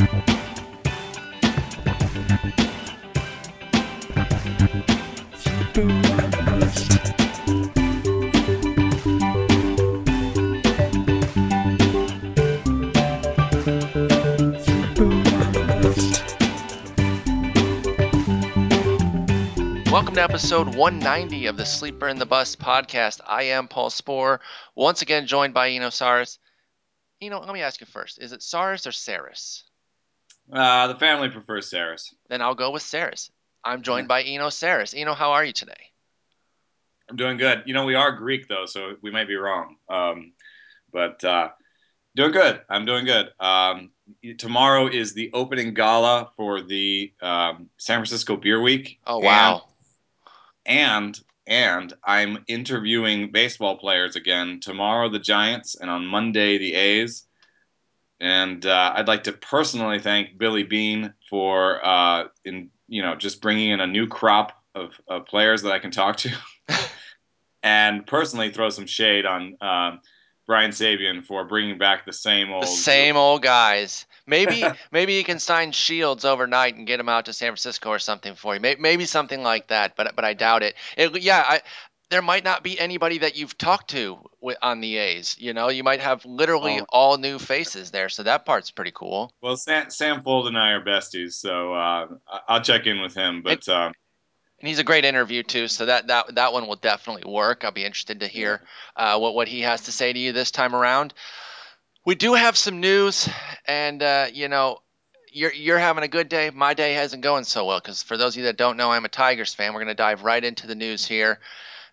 Welcome to episode 190 of the Sleeper and the Bust podcast. I am Paul Sporer, once again joined by Eno Sarris. Eno, let me ask you first: Is it Sarris or Sarris? Uh, the family prefers Sarris. Then I'll go with Sarris. I'm joined by Eno Sarris. Eno, how are you today? I'm doing good. You know, we are Greek though, so we might be wrong. Um, but uh, doing good. I'm doing good. Um, tomorrow is the opening gala for the um, San Francisco Beer Week. Oh wow! And, and and I'm interviewing baseball players again tomorrow. The Giants and on Monday the A's. And uh, I'd like to personally thank Billy Beane for uh, in you know just bringing in a new crop of, of players that I can talk to, and personally throw some shade on. Uh, Brian Sabean for bringing back the same old the same old guys. Maybe maybe you can sign Shields overnight and get him out to San Francisco or something for you. Maybe, maybe something like that, but but I doubt it. it yeah, I, there might not be anybody that you've talked to on the A's. You know, you might have literally oh. all new faces there, so that part's pretty cool. Well, Sam, Sam Fuld and I are besties, so uh, I'll check in with him. But and, uh, and he's a great interview too. So that that that one will definitely work. I'll be interested to hear uh, what what he has to say to you this time around. We do have some news, and uh, you know, you're you're having a good day. My day hasn't going so well because for those of you that don't know, I'm a Tigers fan. We're going to dive right into the news here,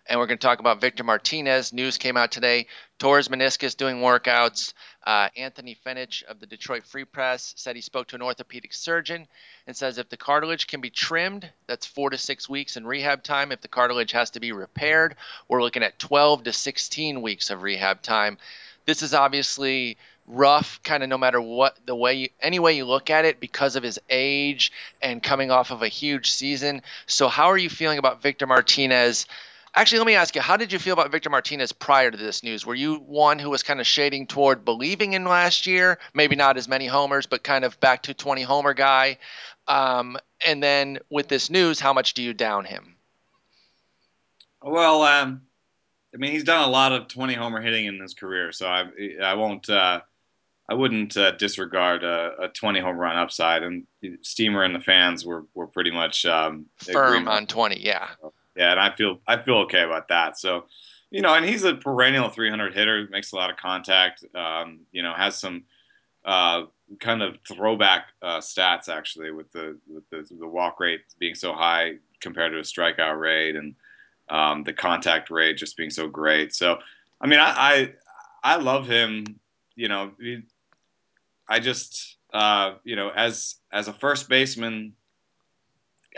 and we're going to talk about Victor Martinez. News came out today. Torres meniscus doing workouts. Uh, Anthony Fenech of the Detroit Free Press said he spoke to an orthopedic surgeon and says if the cartilage can be trimmed, that's four to six weeks in rehab time. If the cartilage has to be repaired, we're looking at 12 to 16 weeks of rehab time. This is obviously rough, kind of no matter what the way, you, any way you look at it, because of his age and coming off of a huge season. So, how are you feeling about Victor Martinez? Actually, let me ask you, how did you feel about Victor Martinez prior to this news? Were you one who was kind of shading toward believing in last year? Maybe not as many homers, but kind of back to 20 homer guy. Um, and then with this news, how much do you down him? Well, um, I mean, he's done a lot of 20 homer hitting in his career, so I, I won't, uh, I wouldn't uh, disregard a, a, 20 home run upside. And Steamer and the fans were, were pretty much um, firm on 20, yeah. Yeah, and I feel I feel okay about that. So, you know, and he's a perennial 300 hitter, makes a lot of contact. Um, you know, has some uh, kind of throwback uh, stats actually with the with the, the, walk rate being so high compared to a strikeout rate and um, the contact rate just being so great. So, I mean, I I, I love him. You know, I just uh, you know as as a first baseman.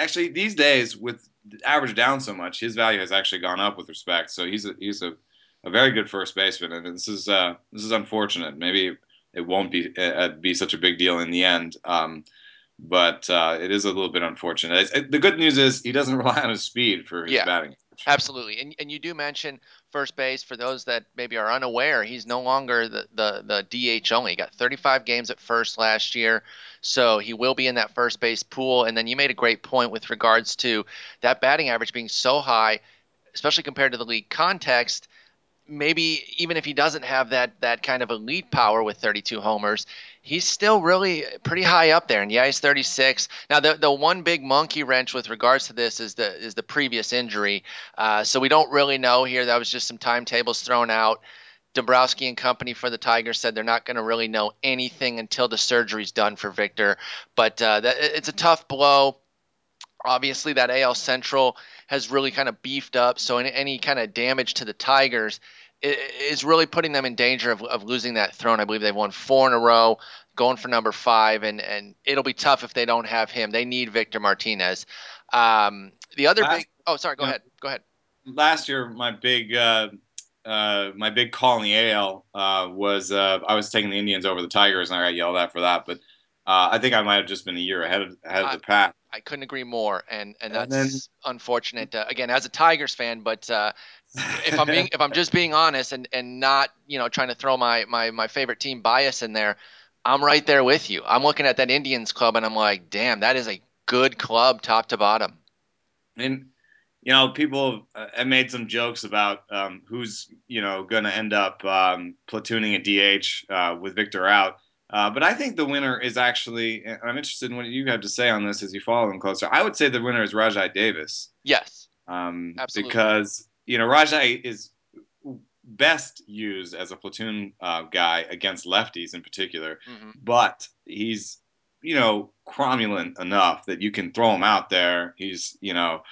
Actually, these days with average down so much, his value has actually gone up with respect. So he's a, he's a, a very good first baseman, and this is uh, this is unfortunate. Maybe it won't be uh, be such a big deal in the end, um, but uh, it is a little bit unfortunate. It, the good news is he doesn't rely on his speed for his yeah. batting. Absolutely, and and you do mention first base for those that maybe are unaware. He's no longer the the, the DH only. He got 35 games at first last year, so he will be in that first base pool. And then you made a great point with regards to that batting average being so high, especially compared to the league context maybe even if he doesn't have that that kind of elite power with 32 homers, he's still really pretty high up there. And yeah, he's 36. Now the the one big monkey wrench with regards to this is the is the previous injury. Uh, so we don't really know here. That was just some timetables thrown out. Dombrowski and company for the Tigers said they're not going to really know anything until the surgery's done for Victor. But uh, that, it's a tough blow. Obviously, that AL Central has really kind of beefed up. So any, any kind of damage to the Tigers is really putting them in danger of, of losing that throne. I believe they've won four in a row, going for number five, and, and it'll be tough if they don't have him. They need Victor Martinez. Um, the other last, big oh sorry, go ahead, go ahead. Last year, my big uh, uh, my big call in the AL uh, was uh, I was taking the Indians over the Tigers, and I got yelled at for that. But uh, I think I might have just been a year ahead of ahead of the pack. I couldn't agree more, and and that's and then, unfortunate. Uh, again, as a Tigers fan, but uh, if I'm being if I'm just being honest and and not you know trying to throw my my my favorite team bias in there, I'm right there with you. I'm looking at that Indians club and I'm like, damn, that is a good club top to bottom. And you know, people have made some jokes about um, who's you know going to end up um, platooning at DH uh, with Victor out. Uh, but I think the winner is actually. I'm interested in what you have to say on this as you follow him closer. I would say the winner is Rajai Davis. Yes, um, absolutely. Because you know Rajai is best used as a platoon uh, guy against lefties in particular, mm-hmm. but he's you know cromulent enough that you can throw him out there. He's you know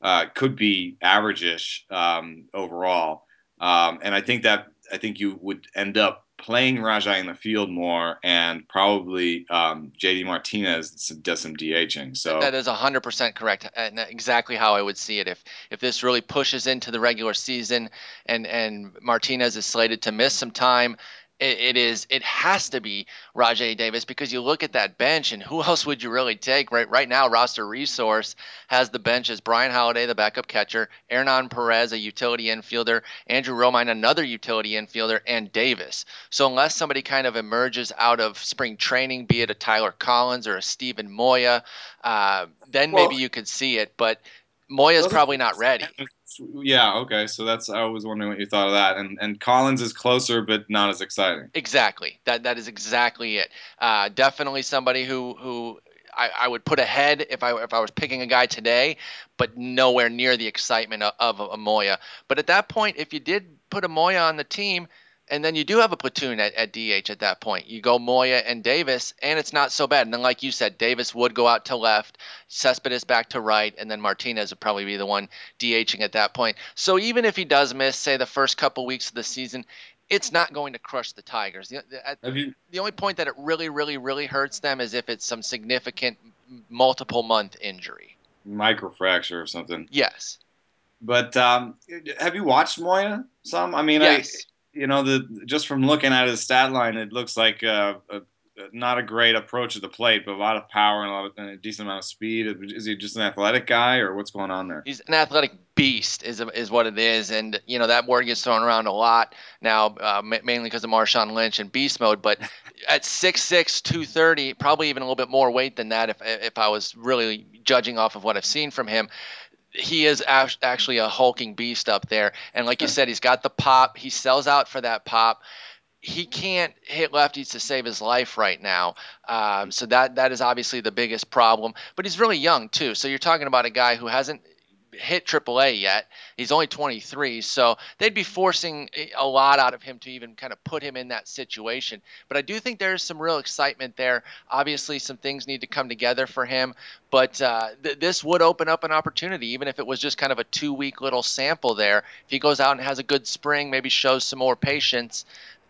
uh, could be averageish um, overall, um, and I think that I think you would end up playing Rajai in the field more, and probably um, JD Martinez does some DHing. So that is hundred percent correct, and exactly how I would see it. If if this really pushes into the regular season, and and Martinez is slated to miss some time, it, it is it has to be Rajai Davis because you look at that bench and who else would you really take? Right right now roster resource has the bench as Bryan Holaday the backup catcher Hernan Perez a utility infielder Andrew Romine another utility infielder and Davis. So unless somebody kind of emerges out of spring training be it a Tyler Collins or a Steven Moya uh, then well, maybe you could see it but Moya's probably not ready yeah, okay. So that's I was wondering what you thought of that. And and Collins is closer, but not as exciting. Exactly. That that is exactly it. Uh, definitely somebody who who I, I, would put ahead if I if I was picking a guy today, but nowhere near the excitement of, of a Moya. But at that point, if you did put a Moya on the team, and then you do have a platoon at, at DH at that point. You go Moya and Davis, and it's not so bad. And then, like you said, Davis would go out to left, Cespedes back to right, and then Martinez would probably be the one DHing at that point. So even if he does miss, say, the first couple weeks of the season, it's not going to crush the Tigers. The, the, you, the only point that it really, really, really hurts them is if it's some significant multiple month injury, microfracture or something. Yes. But um, have you watched Moya some? I mean, yes. I you know, the just from looking at his stat line, it looks like uh, a, not a great approach at the plate, but a lot of power and a, lot of, and a decent amount of speed. Is he just an athletic guy, or what's going on there? He's an athletic beast, is is what it is, and you know that word gets thrown around a lot now, uh, mainly because of Marshawn Lynch and beast mode. But at 6'6", 230, probably even a little bit more weight than that, if if I was really judging off of what I've seen from him he is actually a hulking beast up there. And like you said, he's got the pop. He sells out for that pop. He can't hit lefties to save his life right now. Um, so that that is obviously the biggest problem. But he's really young too. So you're talking about a guy who hasn't hit AAA yet. He's only 23, so they'd be forcing a lot out of him to even kind of put him in that situation. But I do think there's some real excitement there. Obviously, some things need to come together for him, but uh, th- this would open up an opportunity, even if it was just kind of a two week little sample there. If he goes out and has a good spring, maybe shows some more patience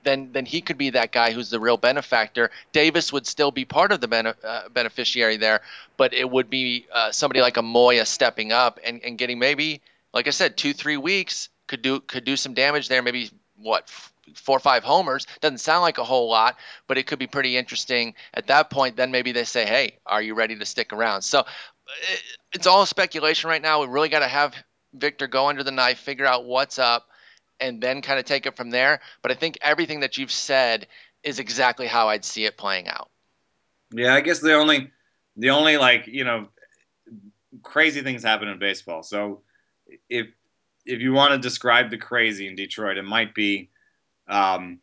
then then he could be that guy who's the real benefactor. Davis would still be part of the bene, uh, beneficiary there, but it would be uh, somebody like a Moya stepping up and, and getting maybe, like I said, two three weeks could do could do some damage there. Maybe what four or five homers doesn't sound like a whole lot, but it could be pretty interesting at that point. Then maybe they say, hey, are you ready to stick around? So it, it's all speculation right now. We really got to have Victor go under the knife, figure out what's up and then kind of take it from there. But I think everything that you've said is exactly how I'd see it playing out. Yeah, I guess the only the only like, you know, crazy things happen in baseball. So if if you want to describe the crazy in Detroit, it might be um,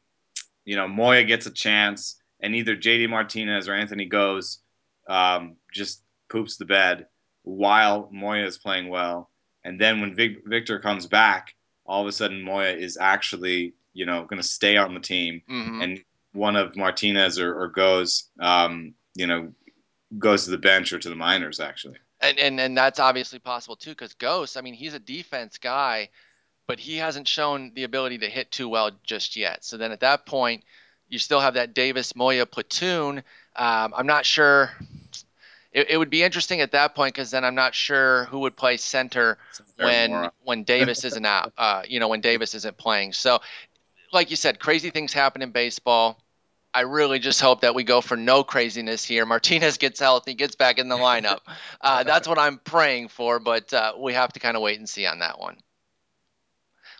you know, Moya gets a chance and either JD Martinez or Anthony Gose um, just poops the bed while Moya is playing well. And then when Vic- Victor comes back, all of a sudden Moya is actually you know going to stay on the team, mm-hmm. and one of Martinez or, or Gose um, you know goes to the bench or to the minors actually. And and, and that's obviously possible too because Gose, I mean, he's a defense guy, but he hasn't shown the ability to hit too well just yet. So then at that point, you still have that Davis Moya platoon. Um, I'm not sure it, it would be interesting at that point because then I'm not sure who would play center when when Davis isn't out. Uh, you know, when Davis isn't playing. So, like you said, crazy things happen in baseball. I really just hope that we go for no craziness here. Martinez gets healthy, gets back in the lineup. Uh, that's what I'm praying for, but uh, we have to kind of wait and see on that one.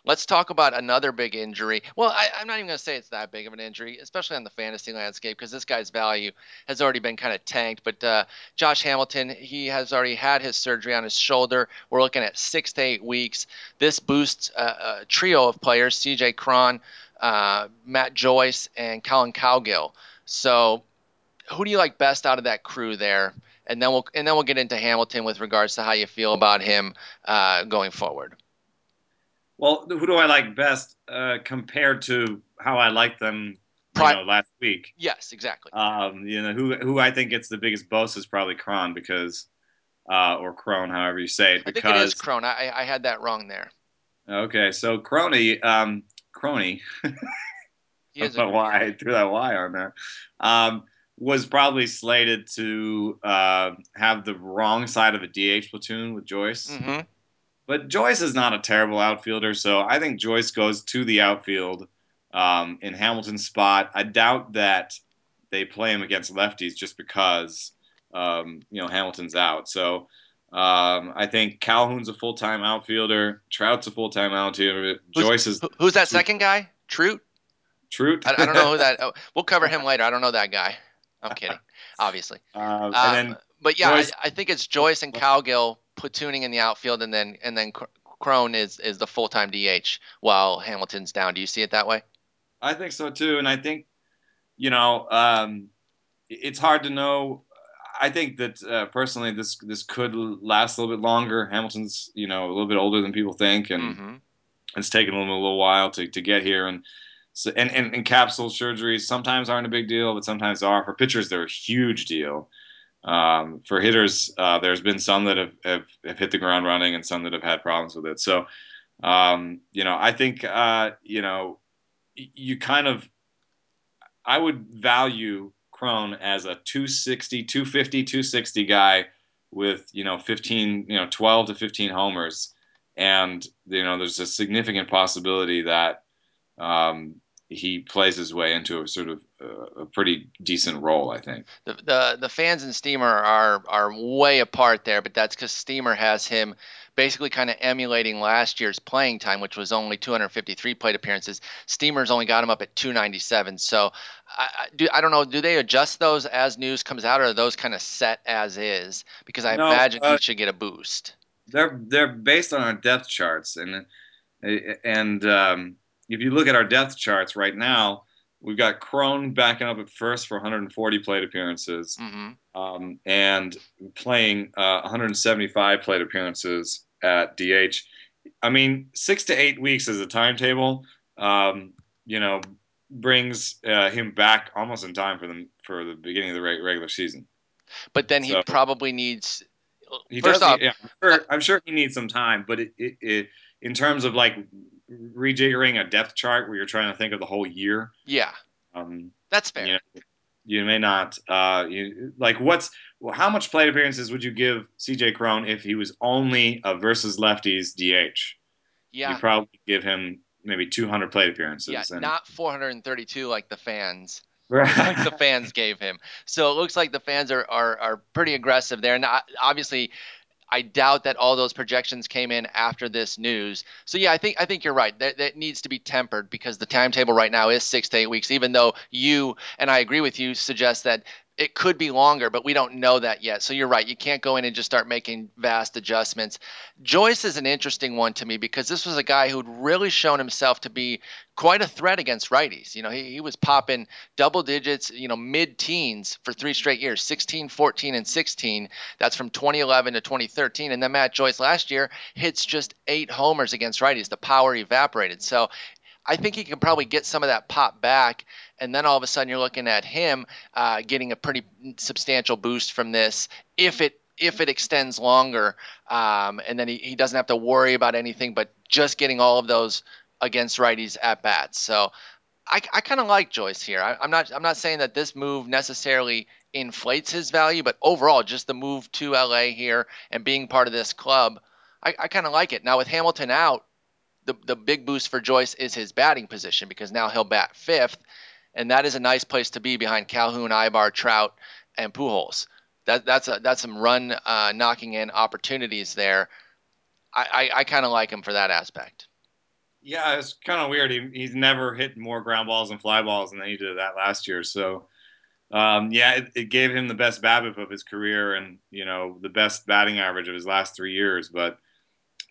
Let's talk about another big injury. Well, I, am not even going to say it's that big of an injury, especially on the fantasy landscape, because this guy's value has already been kind of tanked. But uh, Josh Hamilton, he has already had his surgery on his shoulder. We're looking at six to eight weeks. This boosts a, trio of players: C.J. Cron, uh, Matt Joyce, and Collin Cowgill. So, who do you like best out of that crew there? And then we'll and then we'll get into Hamilton with regards to how you feel about him uh, going forward. Well, who do I like best uh, compared to how I liked them you know, last week? Yes, exactly. Um, you know, who who I think gets the biggest boast is probably Cron because, uh, or Crone, however you say it. Because, I think it is Crone. I, I had that wrong there. Okay, so Crony, um, Crony. is a, why I threw that Y on there. Um, was probably slated to uh, have the wrong side of a DH platoon with Joyce. Mm-hmm. But Joyce is not a terrible outfielder, so I think Joyce goes to the outfield um, in Hamilton's spot. I doubt that they play him against lefties just because um, you know Hamilton's out. So um, I think Calhoun's a full time outfielder. Trout's a full time outfielder. Who's, Joyce is. Who's that second guy? Trout. Trout. I, I, don't know who that. Oh, we'll cover him later. I don't know that guy. I'm kidding, obviously. Uh, and then but yeah, Joyce, I, I, think it's Joyce and Cowgill platooning in the outfield, and then and then Crone is is the full time DH while Hamilton's down. Do you see it that way? I think so too, and I think you know um, it's hard to know. I think that uh, personally, this this could last a little bit longer. Hamilton's you know a little bit older than people think, and mm-hmm. it's taken him a little while to, to get here. And so and, and, and capsule surgeries sometimes aren't a big deal, but sometimes are. For pitchers, they're a huge deal. Um, for hitters, uh, there's been some that have, have, have, hit the ground running and some that have had problems with it. So, um, you know, I think, uh, you know, you kind of, I would value Cron as a 260, 250, 260 guy with, you know, 15, you know, 12 to 15 homers. And, you know, there's a significant possibility that, um, he plays his way into a sort of uh, a pretty decent role, I think. The, the the fans and Steamer are are way apart there, but that's because Steamer has him basically kind of emulating last year's playing time, which was only 253 plate appearances. Steamer's only got him up at 297. So I, I, do, I don't know, do they adjust those as news comes out, or are those kind of set as is? Because I no, imagine uh, he should get a boost. They're they're based on our depth charts, and and um, if you look at our depth charts right now, we've got Crone backing up at first for 140 plate appearances mm-hmm. um, and playing uh, 175 plate appearances at DH. I mean, six to eight weeks as a timetable, um, you know, brings uh, him back almost in time for the for the beginning of the regular season. But then he so, probably needs. He first does, off, yeah, I'm, sure, I'm sure he needs some time, but it, it, it in terms of like rejiggering a depth chart where you're trying to think of the whole year. Yeah, um, that's fair. You, know, you may not. Uh, you, like, what's well, how much plate appearances would you give C.J. Cron if he was only a versus lefties DH? Yeah, you probably give him maybe 200 plate appearances. Yeah, and, not 432 like the fans. Right. like the fans gave him. So it looks like the fans are, are, are pretty aggressive there. And obviously, I doubt that all those projections came in after this news. So yeah, I think I think you're right. That, that needs to be tempered because the timetable right now is six to eight weeks. Even though you and I agree with you, suggest that it could be longer, but we don't know that yet. So you're right. You can't go in and just start making vast adjustments. Joyce is an interesting one to me because this was a guy who'd really shown himself to be quite a threat against righties. You know, he, he was popping double digits, you know, mid teens for three straight years 16, 14, and 16. That's from 2011 to 2013. And then Matt Joyce last year hits just eight homers against righties. The power evaporated. So I think he can probably get some of that pop back. And then all of a sudden, you're looking at him uh, getting a pretty substantial boost from this if it if it extends longer, um, and then he, he doesn't have to worry about anything but just getting all of those against righties at bats. So I, I kind of like Joyce here. I, am not I'm not saying that this move necessarily inflates his value, but overall, just the move to LA here and being part of this club, I, I kind of like it. Now with Hamilton out, the, the big boost for Joyce is his batting position because now he'll bat fifth, and that is a nice place to be behind Calhoun, Aybar, Trout, and Pujols. That, that's a, that's some run uh, knocking in opportunities there. I, I, I kind of like him for that aspect. Yeah, it's kind of weird. He, he's never hit more ground balls and fly balls than he did that last year. So, um, yeah, it, it, gave him the best BABIP of his career and you know the best batting average of his last three years. But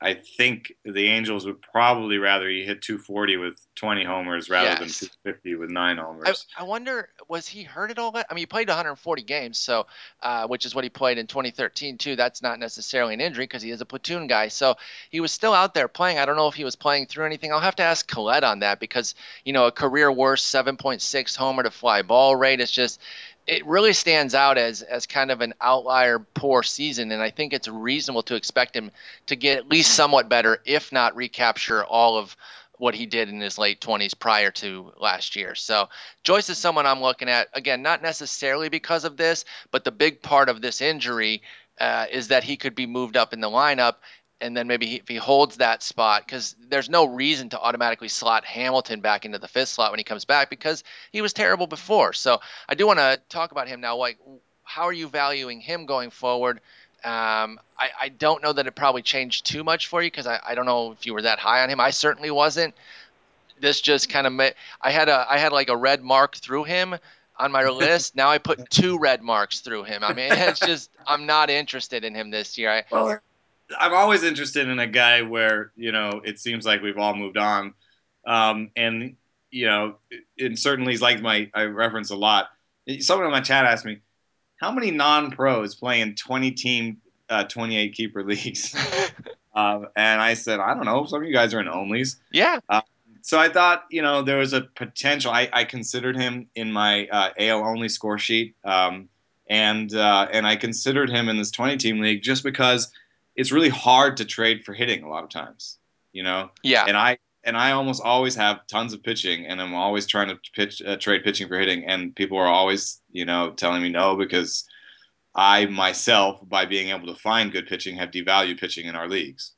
I think the Angels would probably rather he hit 240 with 20 homers rather yes. than 250 with nine homers. I, I, wonder, was he hurt at all? I mean, he played 140 games, so uh, which is what he played in 2013 too. That's not necessarily an injury because he is a platoon guy, so he was still out there playing. I don't know if he was playing through anything. I'll have to ask Colette on that because you know a career worst 7.6 homer to fly ball rate is just it really stands out as as kind of an outlier poor season, and I think it's reasonable to expect him to get at least somewhat better, if not recapture all of what he did in his late 20s prior to last year. So Joyce is someone I'm looking at again, not necessarily because of this, but the big part of this injury uh, is that he could be moved up in the lineup and then maybe he, if he holds that spot, because there's no reason to automatically slot Hamilton back into the fifth slot when he comes back because he was terrible before. So I do want to talk about him now. Like, how are you valuing him going forward? Um, I, I, don't know that it probably changed too much for you because I, I don't know if you were that high on him. I certainly wasn't. This just kind of I had a I had like a red mark through him on my list. Now I put two red marks through him. I mean, it's just I'm not interested in him this year. I, well, I'm always interested in a guy where you know it seems like we've all moved on, um, and you know, and certainly he's like my I reference a lot. Someone in my chat asked me, "How many non-pros play in 20 team, uh, 28 keeper leagues?" uh, and I said, "I don't know. Some of you guys are in onlys." Yeah. Uh, so I thought, you know, there was a potential. I, I considered him in my uh, AL only score sheet, um, and uh, and I considered him in this 20 team league just because it's really hard to trade for hitting a lot of times, you know. Yeah. And I and I almost always have tons of pitching, and I'm always trying to pitch uh, trade pitching for hitting, and people are always you know telling me no because I myself, by being able to find good pitching, have devalued pitching in our leagues.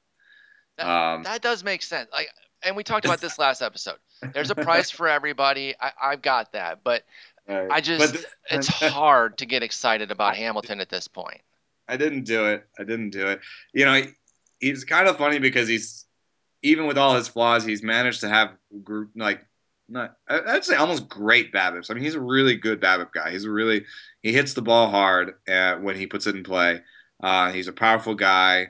That, um, that does make sense. Like, and we talked about this last episode. There's a price for everybody. I, I've got that, but right. I just it's hard to get excited about Hamilton at this point. I didn't do it. I didn't do it. You know, he, he's kind of funny because he's even with all his flaws, he's managed to have group like not I'd say almost great BABIPs. I mean, he's a really good BABIP guy. He's a really he hits the ball hard uh, when he puts it in play. Uh, he's a powerful guy,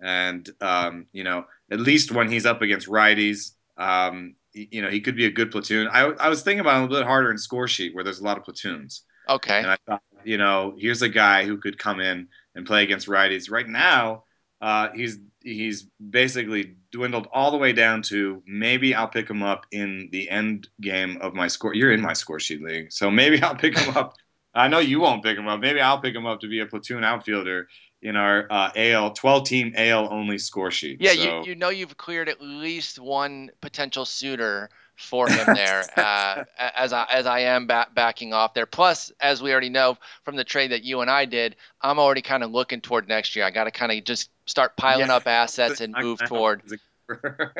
and um, you know, at least when he's up against righties, um, you know, he could be a good platoon. I, I was thinking about him a little bit harder in score sheet where there's a lot of platoons. Okay. And I thought, you know, here's a guy who could come in and play against righties. Right now, uh, he's he's basically dwindled all the way down to maybe I'll pick him up in the end game of my score. You're in my score sheet league, so maybe I'll pick him up. I know you won't pick him up. Maybe I'll pick him up to be a platoon outfielder in our uh, AL 12 team AL only score sheet. Yeah, so. you, you know you've cleared at least one potential suitor for him there uh, as I as I am back, backing off there. Plus, as we already know from the trade that you and I did, I'm already kind of looking toward next year. I got to kind of just start piling yeah. up assets and move toward.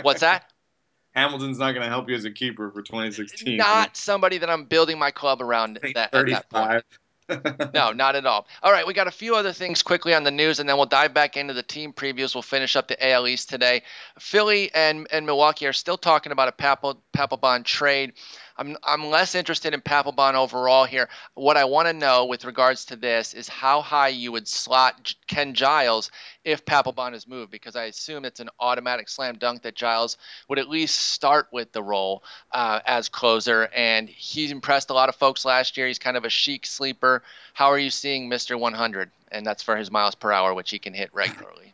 What's that? Hamilton's not going to help you as a keeper for 2016. Not somebody that I'm building my club around that, at that point no, not at all. All right, we got a few other things quickly on the news, and then we'll dive back into the team previews. We'll finish up the AL East today. Philly and, and Milwaukee are still talking about a Papel, Papelbon trade. I'm, I'm less interested in Papelbon overall here. What I want to know with regards to this is how high you would slot Ken Giles if Papelbon is moved, because I assume it's an automatic slam dunk that Giles would at least start with the role uh, as closer. And he impressed a lot of folks last year. He's kind of a chic sleeper. How are you seeing Mr. 100? And that's for his miles per hour, which he can hit regularly.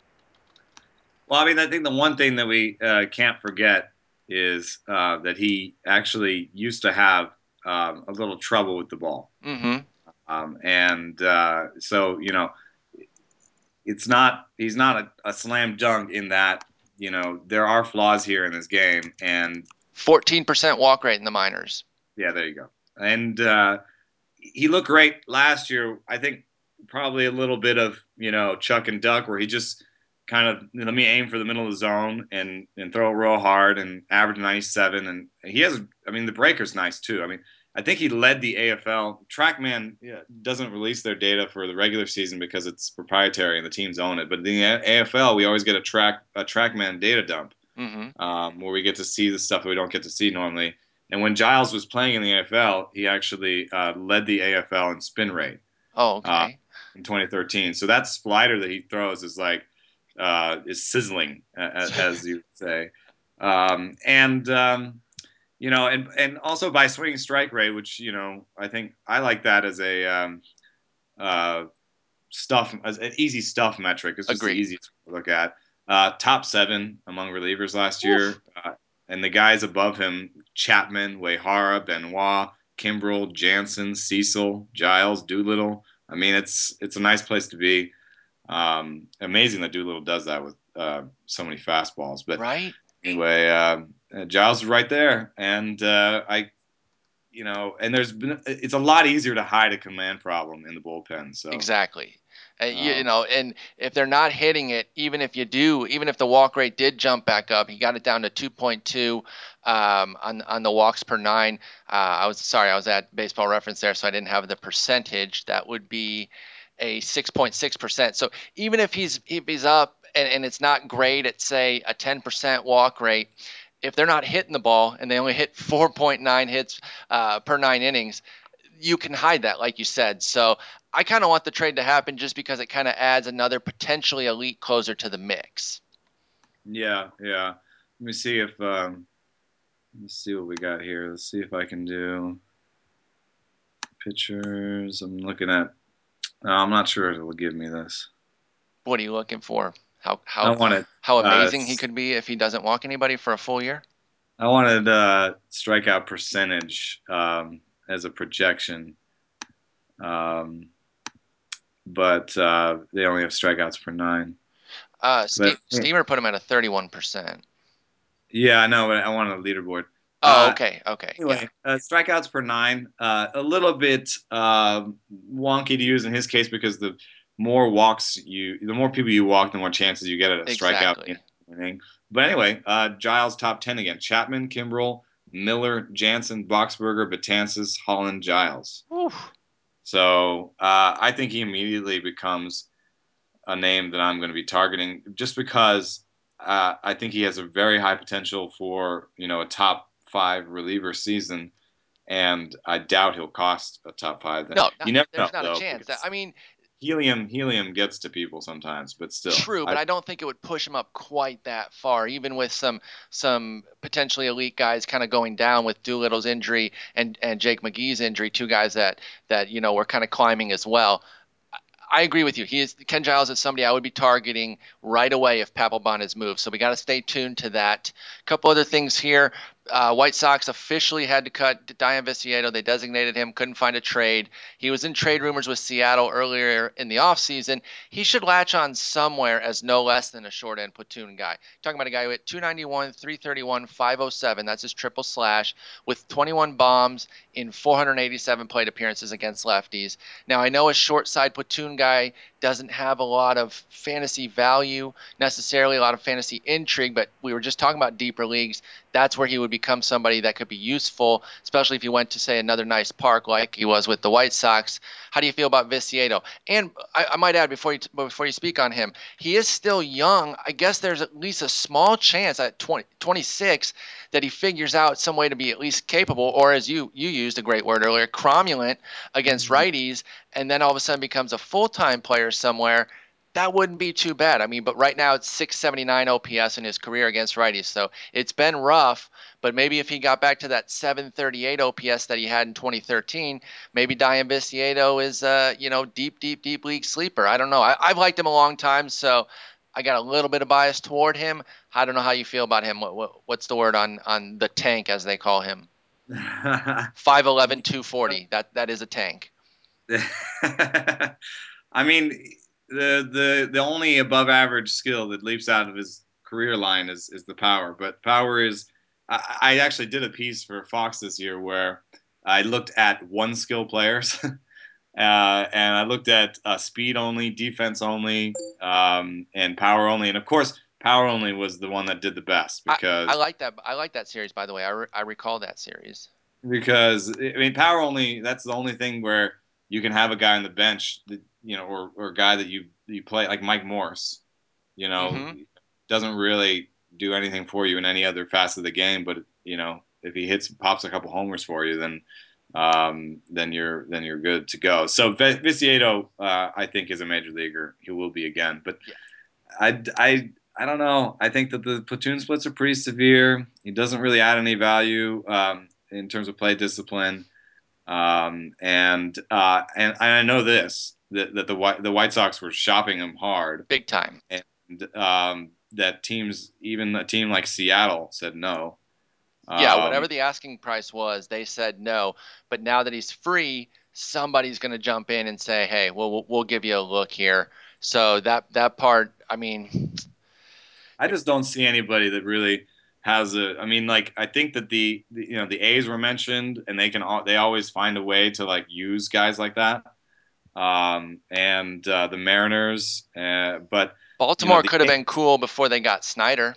Well, I mean, I think the one thing that we uh, can't forget is uh, that he actually used to have um, a little trouble with the ball. Mm-hmm. Um, and uh, so, you know, it's not, he's not a, a, slam dunk in that, you know, there are flaws here in this game. And 14% walk rate in the minors. Yeah, there you go. And uh, he looked great last year. I think probably a little bit of, you know, chuck and duck where he just, kind of let me aim for the middle of the zone and and throw it real hard and average 97 and he has I mean the breaker's nice too. I mean I think he led the AFL. TrackMan doesn't release their data for the regular season because it's proprietary and the teams own it. But in the AFL, we always get a track a TrackMan data dump. Mm-hmm. um, where we get to see the stuff that we don't get to see normally. And when Giles was playing in the AFL, he actually uh, led the AFL in spin rate Oh, uh, okay. in 2013. So that slider that he throws is like uh, is sizzling, as, as you say. Um, and um, you know, and and also by swinging strike rate, which you know, I think I like that as a um, uh, stuff as an easy stuff metric. It's just the to look at. Uh, top seven among relievers last year, uh, and the guys above him: Chapman, Uehara, Benoit, Kimbrel, Jansen, Cecil, Giles, Doolittle. I mean, it's it's a nice place to be. Um, amazing that Doolittle does that with uh, so many fastballs. But Right? anyway, uh, uh, Giles is right there, and uh, I, you know, and there's been it's a lot easier to hide a command problem in the bullpen. So Exactly. Uh, you, you Um, know, and if they're not hitting it, even if you do, even if the walk rate did jump back up, he got it down to 2.2 um, on on the walks per nine. Uh, I was sorry, I was at Baseball Reference there, so I didn't have the percentage. That would be a 6.6 percent. So even if he's if he's up and, and it's not great at say a 10 percent walk rate, if they're not hitting the ball and they only hit 4.9 hits uh, per nine innings, you can hide that, like you said. So I kind of want the trade to happen just because it kind of adds another potentially elite closer to the mix. yeah, yeah. Let me see if um, let me see what we got here. Let's see if I can do pictures. I'm looking at. No, I'm not sure it'll give me this. What are you looking for? How how wanted how uh, amazing he could be if he doesn't walk anybody for a full year? I wanted uh, strikeout percentage um, as a projection, um, but uh, they only have strikeouts per nine. Uh, But Steamer put him at a 31%. yeah, I know, but I wanted a leaderboard. Oh, Uh, okay, okay. Anyway, uh, strikeouts per nine, uh, a little bit uh, wonky to use in his case because the more walks you, the more people you walk, the more chances you get at a strikeout Exactly. inning. But anyway, uh, Giles top ten again: Chapman, Kimbrel, Miller, Jansen, Boxberger, Betances, Holland, Giles. Yeah. So uh, I think he immediately becomes a name that I'm going to be targeting, just because uh, I think he has a very high potential for you know a top five reliever season, and I doubt he'll cost a top five. No, not, you never there's know, not though, a chance. I mean, helium helium gets to people sometimes, but still, True, but I, don't think it would push him up quite that far, even with some some potentially elite guys kind of going down with Doolittle's injury and and Jake McGee's injury, two guys that that you know were kind of climbing as well. I agree with you. He is Ken Giles is somebody I would be targeting right away if Papelbon is moved. So we got to stay tuned to that. A couple other things here. Uh, White Sox officially had to cut Dayan Viciedo. They designated him, couldn't find a trade. He was in trade rumors with Seattle earlier in the offseason. He should latch on somewhere as no less than a short end platoon guy. Talking about a guy who hit 291, 331, 507. That's his triple slash with 21 bombs in 487 plate appearances against lefties. Now, I know a short side platoon guy doesn't have a lot of fantasy value necessarily, a lot of fantasy intrigue, but we were just talking about deeper leagues. That's where he would become somebody that could be useful, especially if he went to, say, another nice park like he was with the White Sox. How do you feel about Viciedo? And I, I might add before you before you speak on him, he is still young. I guess there's at least a small chance at 20, 26 that he figures out some way to be at least capable, or as you you used a great word earlier, cromulent against mm-hmm. righties, and then all of a sudden becomes a full time player somewhere. That wouldn't be too bad. I mean, but right now it's 679 OPS in his career against righties, so it's been rough. But maybe if he got back to that 738 OPS that he had in 2013, maybe Dayan Viciedo is, uh, you know, deep, deep, deep league sleeper. I don't know. I, I've liked him a long time, so I got a little bit of bias toward him. I don't know how you feel about him. What, what, what's the word on on the tank as they call him? 5'11", 240. That that is a tank. I mean, the the the only above average skill that leaps out of his career line is is the power. But power is. I, I actually did a piece for Fox this year where I looked at one skill players. Uh, and I looked at uh, speed only, defense only, um, and power only. And of course, power only was the one that did the best because I, I like that. I like that series. By the way, I, re- I recall that series. because I mean, power only. That's the only thing where you can have a guy on the bench, that, you know, or or a guy that you you play like Mike Morse, you know, Mhm. doesn't really do anything for you in any other facet of the game. But you know, if he hits pops a couple homers for you, then um, then you're then you're good to go. So Viciedo, uh, I think, is a major leaguer. He will be again. But yeah. I, I I don't know. I think that the platoon splits are pretty severe. He doesn't really add any value um, in terms of play discipline. Um, and, uh, and I know this that, that the White the White Sox were shopping him hard, big time, and um, that teams, even a team like Seattle, said no. Yeah, um, whatever the asking price was, they said no. But now that he's free, somebody's going to jump in and say, "Hey, we'll we'll give you a look here." So that that part, I mean, I just don't see anybody that really has a. I mean, like I think that the, the you know the A's were mentioned, and they can all, they always find a way to like use guys like that. Um, and uh, the Mariners, uh, but Baltimore you know, could have been cool before they got Snider.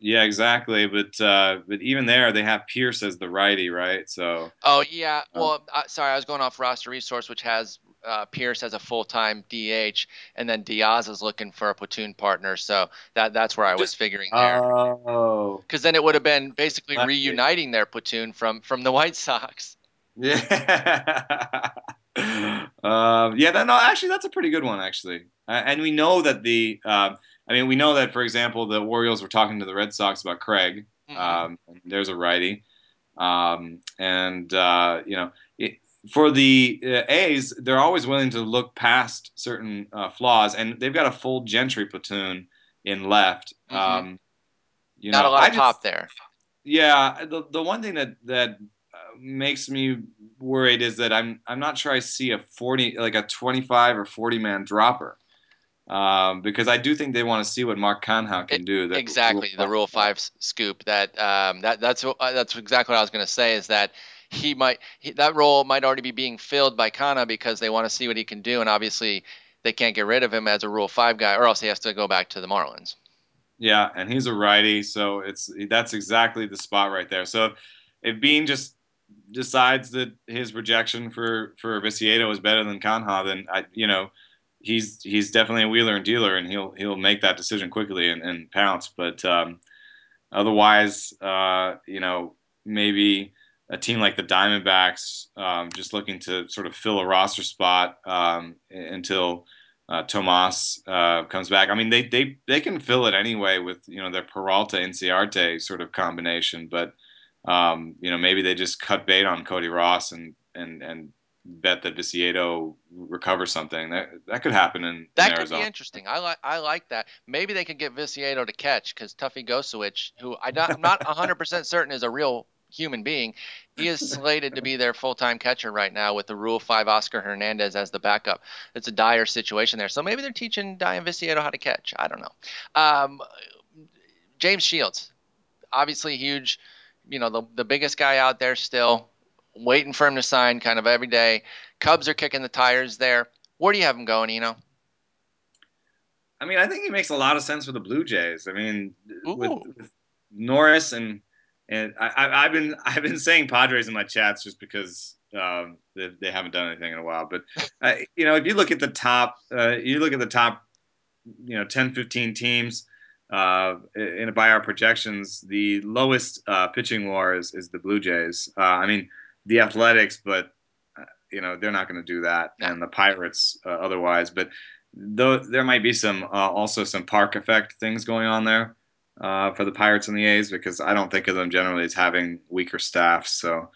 Yeah, exactly. But uh, but even there, they have Pearce as the righty, right? So. Oh yeah. Uh, well, uh, sorry, I was going off roster resource, which has uh, Pearce as a full time DH, and then De Aza is looking for a platoon partner. So that that's where I was figuring there. Oh. Because then it would have been basically reuniting their platoon from from the White Sox. Yeah. Uh, yeah. That, no, actually, that's a pretty good one, actually. Uh, and we know that the. Uh, I mean, we know that, for example, the Orioles were talking to the Red Sox about Craig. Mm-hmm. Um, there's a righty. Um, and, uh, you know, it, for the uh, A's, they're always willing to look past certain uh, flaws, and they've got a full Gentry platoon in left. Mm-hmm. Um, you Not know, a lot I of just, pop there. Yeah, the the one thing that that makes me worried is that I'm I'm not sure I see a forty like a twenty five or forty man dropper. Um, because I do think they want to see what Mark Canha can do. exactly, rule the Rule Five scoop. That um, that that's uh, that's exactly what I was going to say. Is that he might he, that role might already be being filled by Canha because they want to see what he can do, and obviously they can't get rid of him as a Rule Five guy, or else he has to go back to the Marlins. Yeah, and he's a righty, so it's that's exactly the spot right there. So if Beane just decides that his rejection for for Viciedo is better than Canha, then I you know he's he's definitely a wheeler and dealer, and he'll he'll make that decision quickly and, and pounce. But um, otherwise, uh, you know, maybe a team like the Diamondbacks um, just looking to sort of fill a roster spot um, until uh, Tomas uh, comes back. I mean, they, they they can fill it anyway with you know their Peralta Inciarte sort of combination, but um, you know maybe they just cut bait on Cody Ross and and and bet that Viciedo recovers something. That that could happen in, that in could be interesting. I like I like that. Maybe they could get Viciedo to catch because Tuffy Gosewich, who I am not 100 percent certain is a real human being, he is slated to be their full time catcher right now with the Rule Five Oscar Hernandez as the backup. It's a dire situation there. So maybe they're teaching Dayan Viciedo how to catch. I don't know. Um, James Shields, obviously huge. You know the the biggest guy out there still waiting for him to sign kind of every day. Cubs are kicking the tires there. Where do you have him going, Eno? I mean, I think he makes a lot of sense for the Blue Jays. I mean, with, with, Norris and and I, have been I've been saying Padres in my chats just because um, they, they, haven't done anything in a while. But uh, you know, if you look at the top, uh, you look at the top, you know, 10, 15 teams. Uh, in by our projections, the lowest uh, pitching WAR is, is the Blue Jays. Uh, I mean, the Athletics, but uh, you know they're not going to do that, and the Pirates uh, otherwise. But though there might be some uh, also some park effect things going on there uh, for the Pirates and the A's because I don't think of them generally as having weaker staffs. So.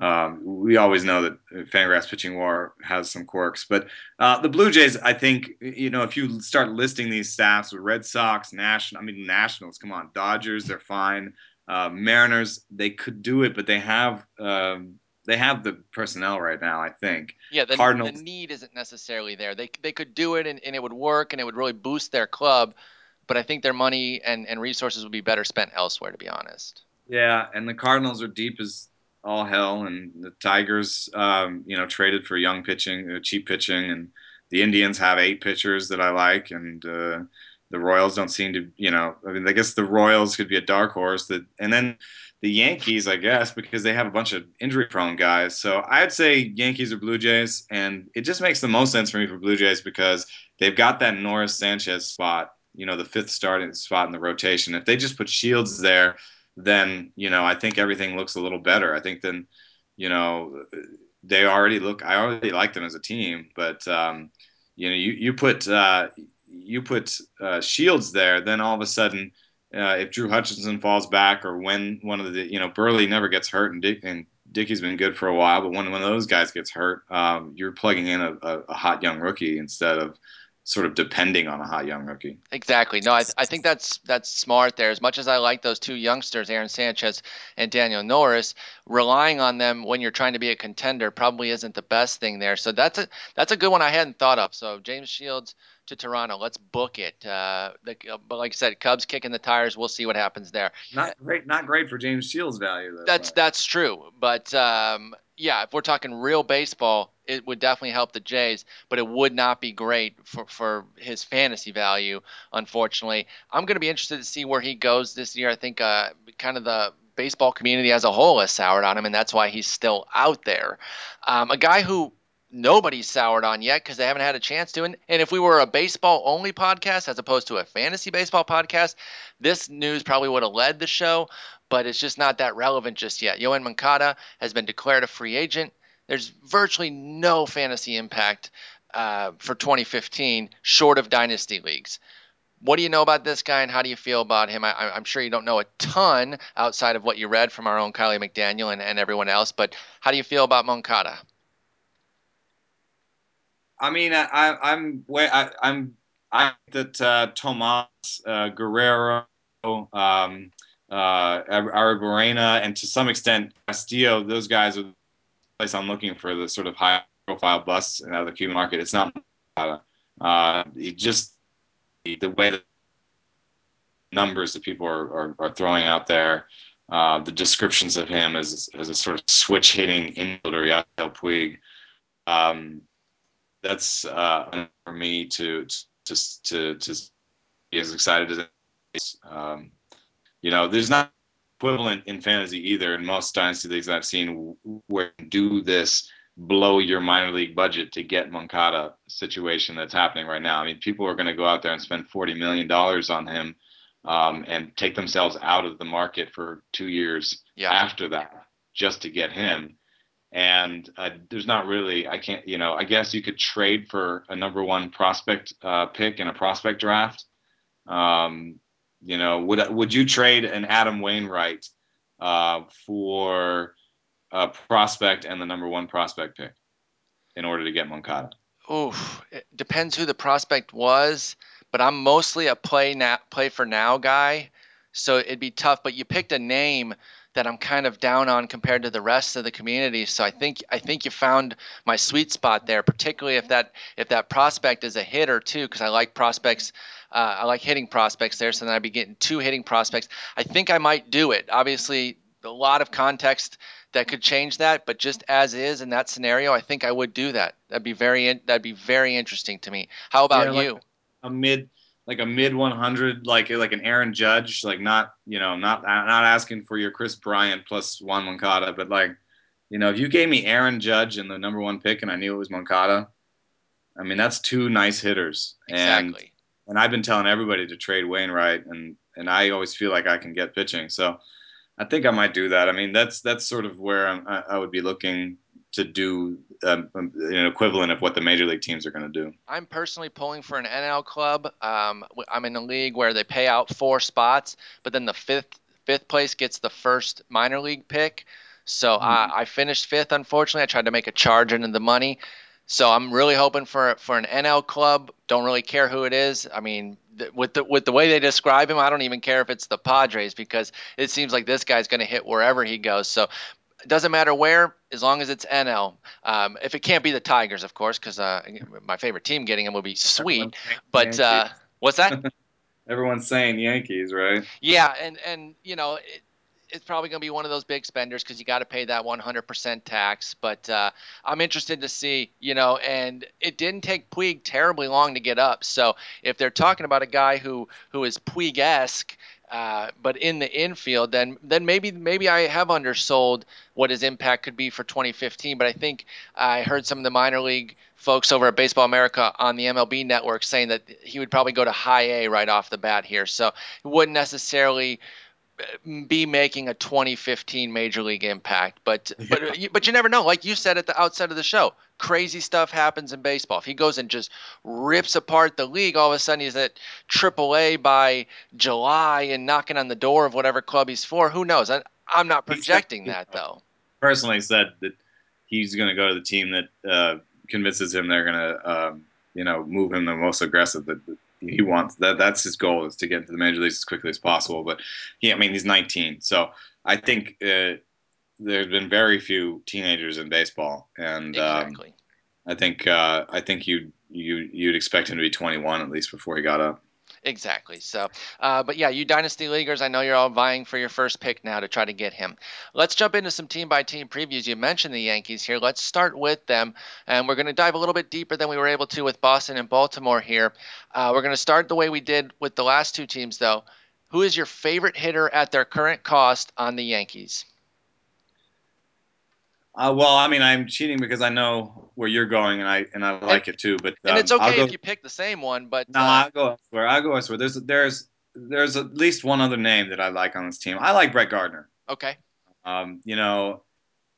Um, we always know that Fangraphs pitching WAR has some quirks, but uh, the Blue Jays, I think, you know, if you start listing these staffs with Red Sox, National, I mean Nationals, come on, Dodgers, they're fine. Uh, Mariners, they could do it, but they have um, they have the personnel right now. I think. Yeah, the, Cardinals, the need isn't necessarily there. They they could do it and, and it would work and it would really boost their club, but I think their money and, and resources would be better spent elsewhere. To be honest. Yeah, and the Cardinals are deep as all hell, and the Tigers, um, you know, traded for young pitching, uh, cheap pitching, and the Indians have eight pitchers that I like, and uh, the Royals don't seem to, you know, I mean, I guess the Royals could be a dark horse that, and then the Yankees, I guess, because they have a bunch of injury prone guys. So I'd say Yankees or Blue Jays, and it just makes the most sense for me for Blue Jays because they've got that Norris Sanchez spot you know the fifth starting spot in the rotation. If they just put Shields there, then you know I think everything looks a little better. I think then you know they already look. I already like them as a team, but um, you know you you put uh, you put uh, Shields there, then all of a sudden. Uh, if Drew Hutchison falls back, or when one of the you know Buehrle never gets hurt, and Dick and Dickey's been good for a while, but when one of those guys gets hurt, um, you're plugging in a, a, a, hot young rookie instead of sort of depending on a hot young rookie. Exactly. No, I, I think that's that's smart there. As much as I like those two youngsters, Aaron Sanchez and Daniel Norris, relying on them when you're trying to be a contender probably isn't the best thing there. So that's a that's a good one I hadn't thought of. So James Shields to Toronto. Let's book it. Uh, the, but like I said, Cubs kicking the tires. We'll see what happens there. Not great. Not great for James Shields' value. Though, that's but. that's true. But um, yeah, if we're talking real baseball, it would definitely help the Jays, but it would not be great for, for his fantasy value, unfortunately. I'm going to be interested to see where he goes this year. I think uh, kind of the baseball community as a whole has soured on him, and that's why he's still out there. Um, a guy who nobody's soured on yet because they haven't had a chance to. And, and if we were a baseball only podcast as opposed to a fantasy baseball podcast, this news probably would have led the show but it's just not that relevant just yet. Yoan Moncada has been declared a free agent. There's virtually no fantasy impact uh, for 2015, short of dynasty leagues. What do you know about this guy, and how do you feel about him? I, am sure you don't know a ton outside of what you read from our own Kiley McDaniel and, and everyone else, but how do you feel about Moncada? I mean, I, I'm I, I'm I think that uh, Tomas uh, Guerrero, um, uh, Arozarena, and to some extent Castillo. Those guys are the place I'm looking for the sort of high profile busts out of the Cuban market. It's not uh, just the way the numbers that people are, are, are throwing out there. Uh, the descriptions of him as, as a sort of switch hitting infielder, Yasiel Puig. Um, that's uh, for me to to to to be as excited as um, you know, there's not equivalent in fantasy either in most dynasty leagues I've seen where do this blow your minor league budget to get Moncada situation that's happening right now. I mean, people are going to go out there and spend forty million dollars on him um, and take themselves out of the market for two years yeah. after that just to get him. And uh, there's not really, I can't, you know, I guess you could trade for a number one prospect uh, pick in a prospect draft. Um, you know, would would you trade an Adam Wainwright uh, for a prospect and the number one prospect pick in order to get Moncada? Oof, it depends who the prospect was, but I'm mostly a play now, play for now guy, so it'd be tough. But you picked a name that I'm kind of down on compared to the rest of the community. So I think I think you found my sweet spot there, particularly if that if that prospect is a hitter too, because I like prospects uh, I like hitting prospects there, so then I'd be getting two hitting prospects. I think I might do it. Obviously, a lot of context that could change that, but just as is in that scenario, I think I would do that. That'd be very that'd be very interesting to me. How about yeah, you? a mid like a mid 100 like like an Aaron Judge, like not, you know, not not asking for your Kris Bryant plus Juan Moncada, but like you know, if you gave me Aaron Judge in the number one pick and I knew it was Moncada, I mean, that's two nice hitters. Exactly. And and I've been telling everybody to trade Wainwright, and and I always feel like I can get pitching. So I think I might do that. I mean, that's that's sort of where I, I would be looking to do um, um, an equivalent of what the major league teams are going to do. I'm personally pulling for an NL club. Um, I'm in a league where they pay out four spots, but then the fifth fifth place gets the first minor league pick. So mm-hmm. I, I finished fifth. Unfortunately, I tried to make a charge into the money. So I'm really hoping for for an NL club. Don't really care who it is. I mean, th- with the with the way they describe him, I don't even care if it's the Padres because it seems like this guy's going to hit wherever he goes. So it doesn't matter where, as long as it's NL. Um, if it can't be the Tigers, of course, because uh, my favorite team getting him would be sweet. But uh, what's that? Everyone's saying Yankees, right? Yeah, and and you know. It, it's probably going to be one of those big spenders because you got to pay that 100% tax. But uh, I'm interested to see, you know, and it didn't take Puig terribly long to get up. So if they're talking about a guy who who is Puig-esque, Uh, but in the infield, then then maybe maybe I have undersold what his impact could be for 2015. But I think I heard some of the minor league folks over at Baseball America on the MLB network saying that he would probably go to high A right off the bat here. So it wouldn't necessarily be making a 2015 major league impact but yeah. but but you never know. Like you said at the outset of the show crazy stuff happens in baseball. If he goes and just rips apart the league all of a sudden he's at AAA by July and knocking on the door of whatever club he's for. Who knows? I, am not projecting said, that though. personally said that he's going to go to the team that uh, convinces him they're going to um, you know move him the most aggressive that he wants that that's his goal is to get into the major leagues as quickly as possible. But yeah, I mean he's 19, so I think uh, there's been very few teenagers in baseball, and um, exactly. Um, I think uh, I think you you you'd expect him to be 21 at least before he got up. Exactly. So, uh, but yeah, you dynasty leaguers, I know you're all vying for your first pick now to try to get him. Let's jump into some team by team previews. You mentioned the Yankees here. Let's start with them, and we're going to dive a little bit deeper than we were able to with Boston and Baltimore here. Uh, we're going to start the way we did with the last two teams, though. Who is your favorite hitter at their current cost on the Yankees? Uh, well, I mean, I'm cheating because I know where you're going, and I and I like and, it too. But um, and it's okay go, if you pick the same one. But no, uh, I'll go elsewhere. I'll go elsewhere. There's there's there's at least one other name that I like on this team. I like Brett Gardner. Okay. Um, you know,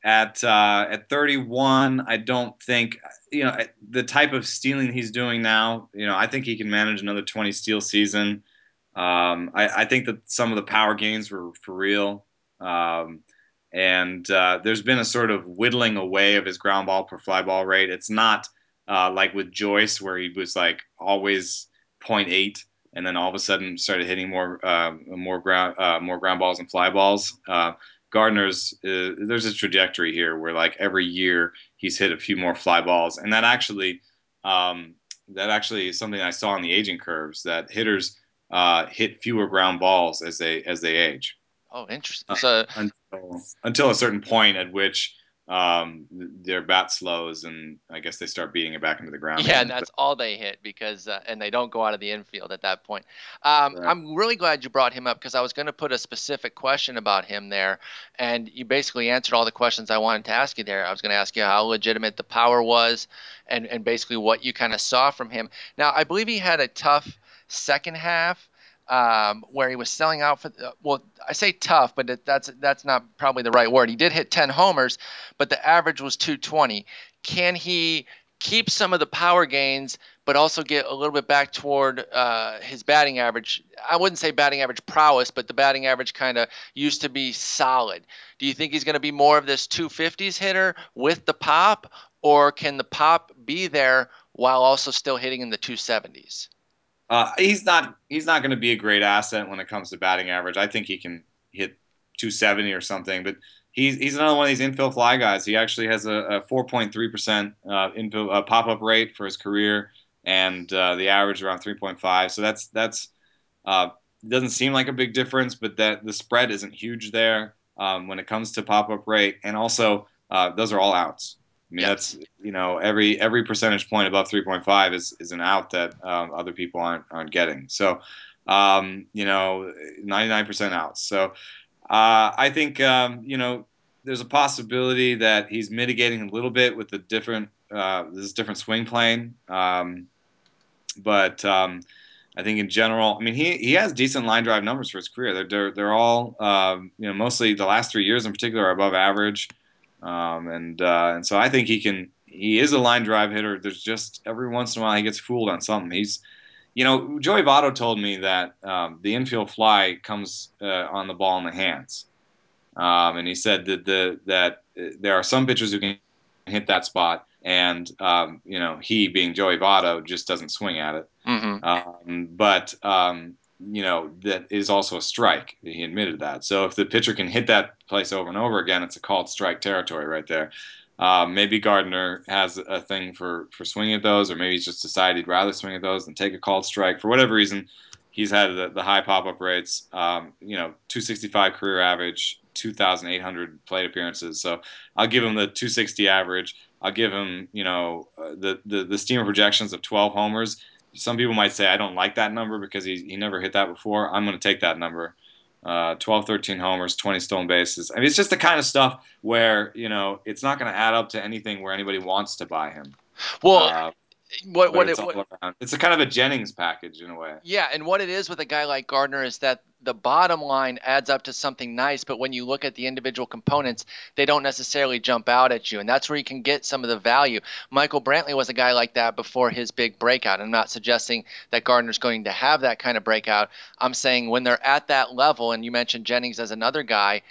at uh, at 31, I don't think you know the type of stealing he's doing now. You know, I think he can manage another 20 steal season. Um, I, I think that some of the power gains were for real. Um, and uh, there's been a sort of whittling away of his ground ball per fly ball rate. It's not uh, like with Joyce where he was like always 0.8 and then all of a sudden started hitting more uh, more ground uh, more ground balls and fly balls. Uh, Gardner's uh, there's a trajectory here where like every year he's hit a few more fly balls, and that actually um, that actually is something I saw in the aging curves that hitters hit fewer ground balls as they as they age. Oh, interesting. So until, a certain point at which um, their bat slows, and I guess they start beating it back into the ground. Yeah, and that's all they hit because, uh, and they don't go out of the infield at that point. Um, right. I'm really glad you brought him up because I was going to put a specific question about him there, and you basically answered all the questions I wanted to ask you there. I was going to ask you how legitimate the power was, and and basically what you kind of saw from him. Now, I believe he had a tough second half um, where he was selling out for. Well, I say tough, but it, that's that's not probably the right word. He did hit 10 homers, but the average was 220. Can he keep some of the power gains, but also get a little bit back toward uh, his batting average? I wouldn't say batting average prowess, but the batting average kind of used to be solid. Do you think he's going to be more of this 250s hitter with the pop, or can the pop be there while also still hitting in the 270s? Uh, he's not he's not going to be a great asset when it comes to batting average. I think he can hit 270 or something, but he's he's another one of these infield fly guys. He actually has a, a 4.3 percent uh, infield uh, pop up rate for his career, and uh, the average around 3.5. So that's that's uh, doesn't seem like a big difference, but that the spread isn't huge there um, when it comes to pop up rate, and also uh, those are all outs. I mean, that's you know every every percentage point above 3.5 is is an out that um, other people aren't aren't getting. So, um, you know, 99% outs. So, uh, I think um, you know there's a possibility that he's mitigating a little bit with the different uh, this different swing plane. Um, but um, I think in general, I mean, he, he has decent line drive numbers for his career. They're they're, they're all um, you know mostly the last three years in particular are above average. Um, and uh, and so I think he can. He is a line drive hitter. There's just every once in a while he gets fooled on something. He's, you know, Joey Votto told me that um, the infield fly comes uh, on the ball in the hands, um, and he said that the that uh, there are some pitchers who can hit that spot, and um, you know he being Joey Votto just doesn't swing at it. Mm-hmm. Um, but um, you know, that is also a strike. He admitted that. So if the pitcher can hit that place over and over again, it's a called strike territory right there. Um, maybe Gardner has a thing for, for swinging at those, or maybe he's just decided he'd rather swing at those than take a called strike. For whatever reason, he's had the, the high pop up rates. Um, you know, 265 career average, 2,800 plate appearances. So I'll give him the 260 average. I'll give him, you know, uh, the, the the steamer projections of 12 homers some people might say I don't like that number because he, he never hit that before. I'm going to take that number. uh, 12, 13 homers, 20 stolen bases. I mean, it's just the kind of stuff where you know it's not going to add up to anything where anybody wants to buy him. Well, uh, what what it's it, what, It's a kind of a Jennings package in a way. Yeah, and what it is with a guy like Gardner is that the bottom line adds up to something nice, but when you look at the individual components, they don't necessarily jump out at you, and that's where you can get some of the value. Michael Brantley was a guy like that before his big breakout. I'm not suggesting that Gardner's going to have that kind of breakout. I'm saying when they're at that level, and you mentioned Jennings as another guy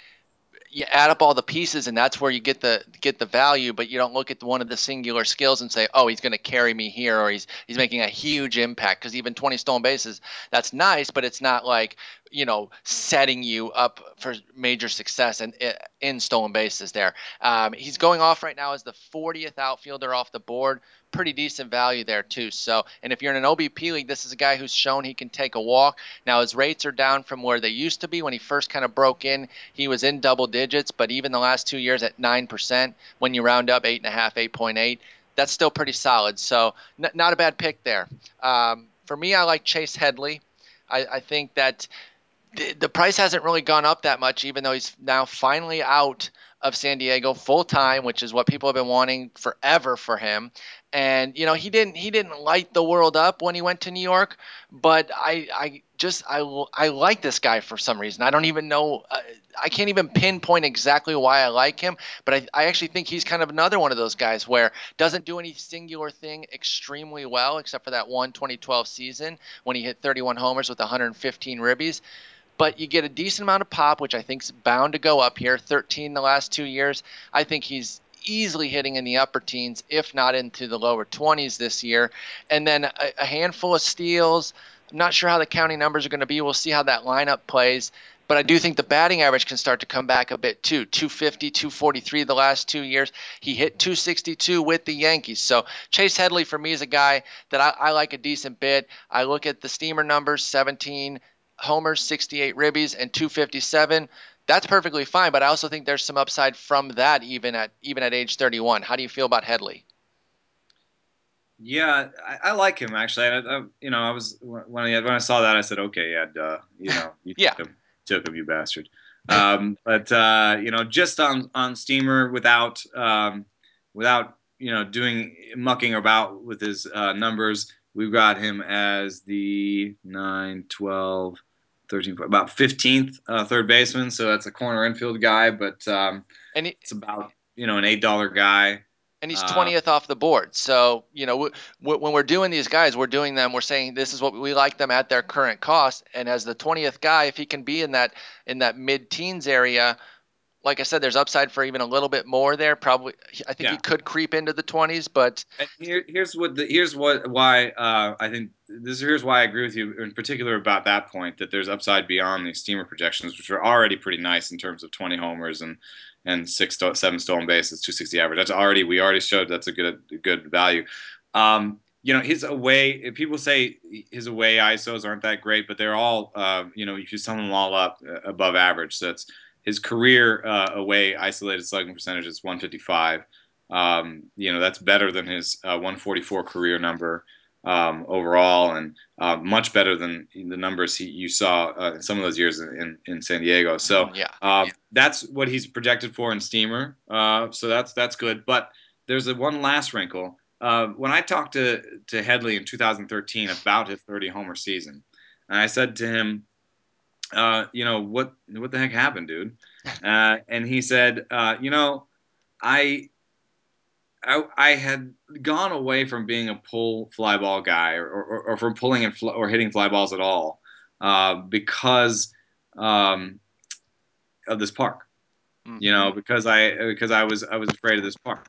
you add up all the pieces and that's where you get the get the value but you don't look at one of the singular skills and say oh he's going to carry me here or he's he's making a huge impact because even 20 stolen bases that's nice but it's not like you know setting you up for major success in, in stolen bases there um, he's going off right now as the 40th outfielder off the board pretty decent value there too. So, and if you're in an OBP league, this is a guy who's shown he can take a walk. Now his rates are down from where they used to be when he first kind of broke in. He was in double digits, but even the last two years at nine percent, when you round up eight and a half, eight point eight, that's still pretty solid. So, n- not a bad pick there. Um, for me, I like Chase Headley. I, I think that the, price hasn't really gone up that much, even though he's now finally out of San Diego full time, which is what people have been wanting forever for him and you know he didn't he didn't light the world up when he went to New York, but I I just I I like this guy for some reason. I don't even know uh, I can't even pinpoint exactly why I like him, but I I actually think he's kind of another one of those guys where doesn't do any singular thing extremely well except for that one 2012 season when he hit 31 homers with 115 ribbies but you get a decent amount of pop, which I think is bound to go up here. 13 the last two years. I think he's easily hitting in the upper teens, if not into the lower 20s this year. And then a, a handful of steals. I'm not sure how the counting numbers are going to be. We'll see how that lineup plays. But I do think the batting average can start to come back a bit too. 250, 243 the last two years. He hit 262 with the Yankees. So Chase Headley for me is a guy that I, I like a decent bit. I look at the steamer numbers 17 homers, 68 ribbies, and 257 that's perfectly fine. But I also think there's some upside from that even at even at age 31. How do you feel about Headley? Yeah, I, I like him actually. I, I, you know, I was when I when I saw that, I said, okay, yeah, duh. You know, you yeah. took him, took him, you bastard. Um, but uh, you know, just on on Steamer without um, without you know doing mucking about with his uh, numbers, we've got him as the 9, 12, 13, about 15th uh, third baseman. So that's a corner infield guy, but um, and he, it's about you know an eight dollar guy. And he's 20th uh, off the board. So you know w- w- when we're doing these guys, we're doing them. We're saying this is what we like them at their current cost. And as the 20th guy, if he can be in that in that mid teens area, like I said, there's upside for even a little bit more there. Probably, I think yeah. he could creep into the 20s. But here, here's what the, here's what why uh, I think this here's why I agree with you in particular about that point that there's upside beyond the steamer projections, which are already pretty nice in terms of 20 homers and and six seven stolen bases, 260 average. That's already we already showed that's a good a good value. Um, you know his away. People say his away ISOs aren't that great, but they're all uh, you know if you sum them all up uh, above average. So that's his career uh, away isolated slugging percentage is 155. Um, you know that's better than his uh, 144 career number um, overall, and uh, much better than the numbers he, you saw uh, in some of those years in, in San Diego. So mm, yeah. Uh, that's what he's projected for in Steamer. Uh, so that's that's good. But there's a one last wrinkle. when I talked to to Headley in 2013 about his 30 homer season, and I said to him, uh, you know, what what the heck happened, dude? Uh, and he said, uh, you know, I, I, I had gone away from being a pull fly ball guy or, or, or from pulling and fl- or hitting fly balls at all uh, because um, of this park. Mm-hmm. You know, because I because I was I was afraid of this park,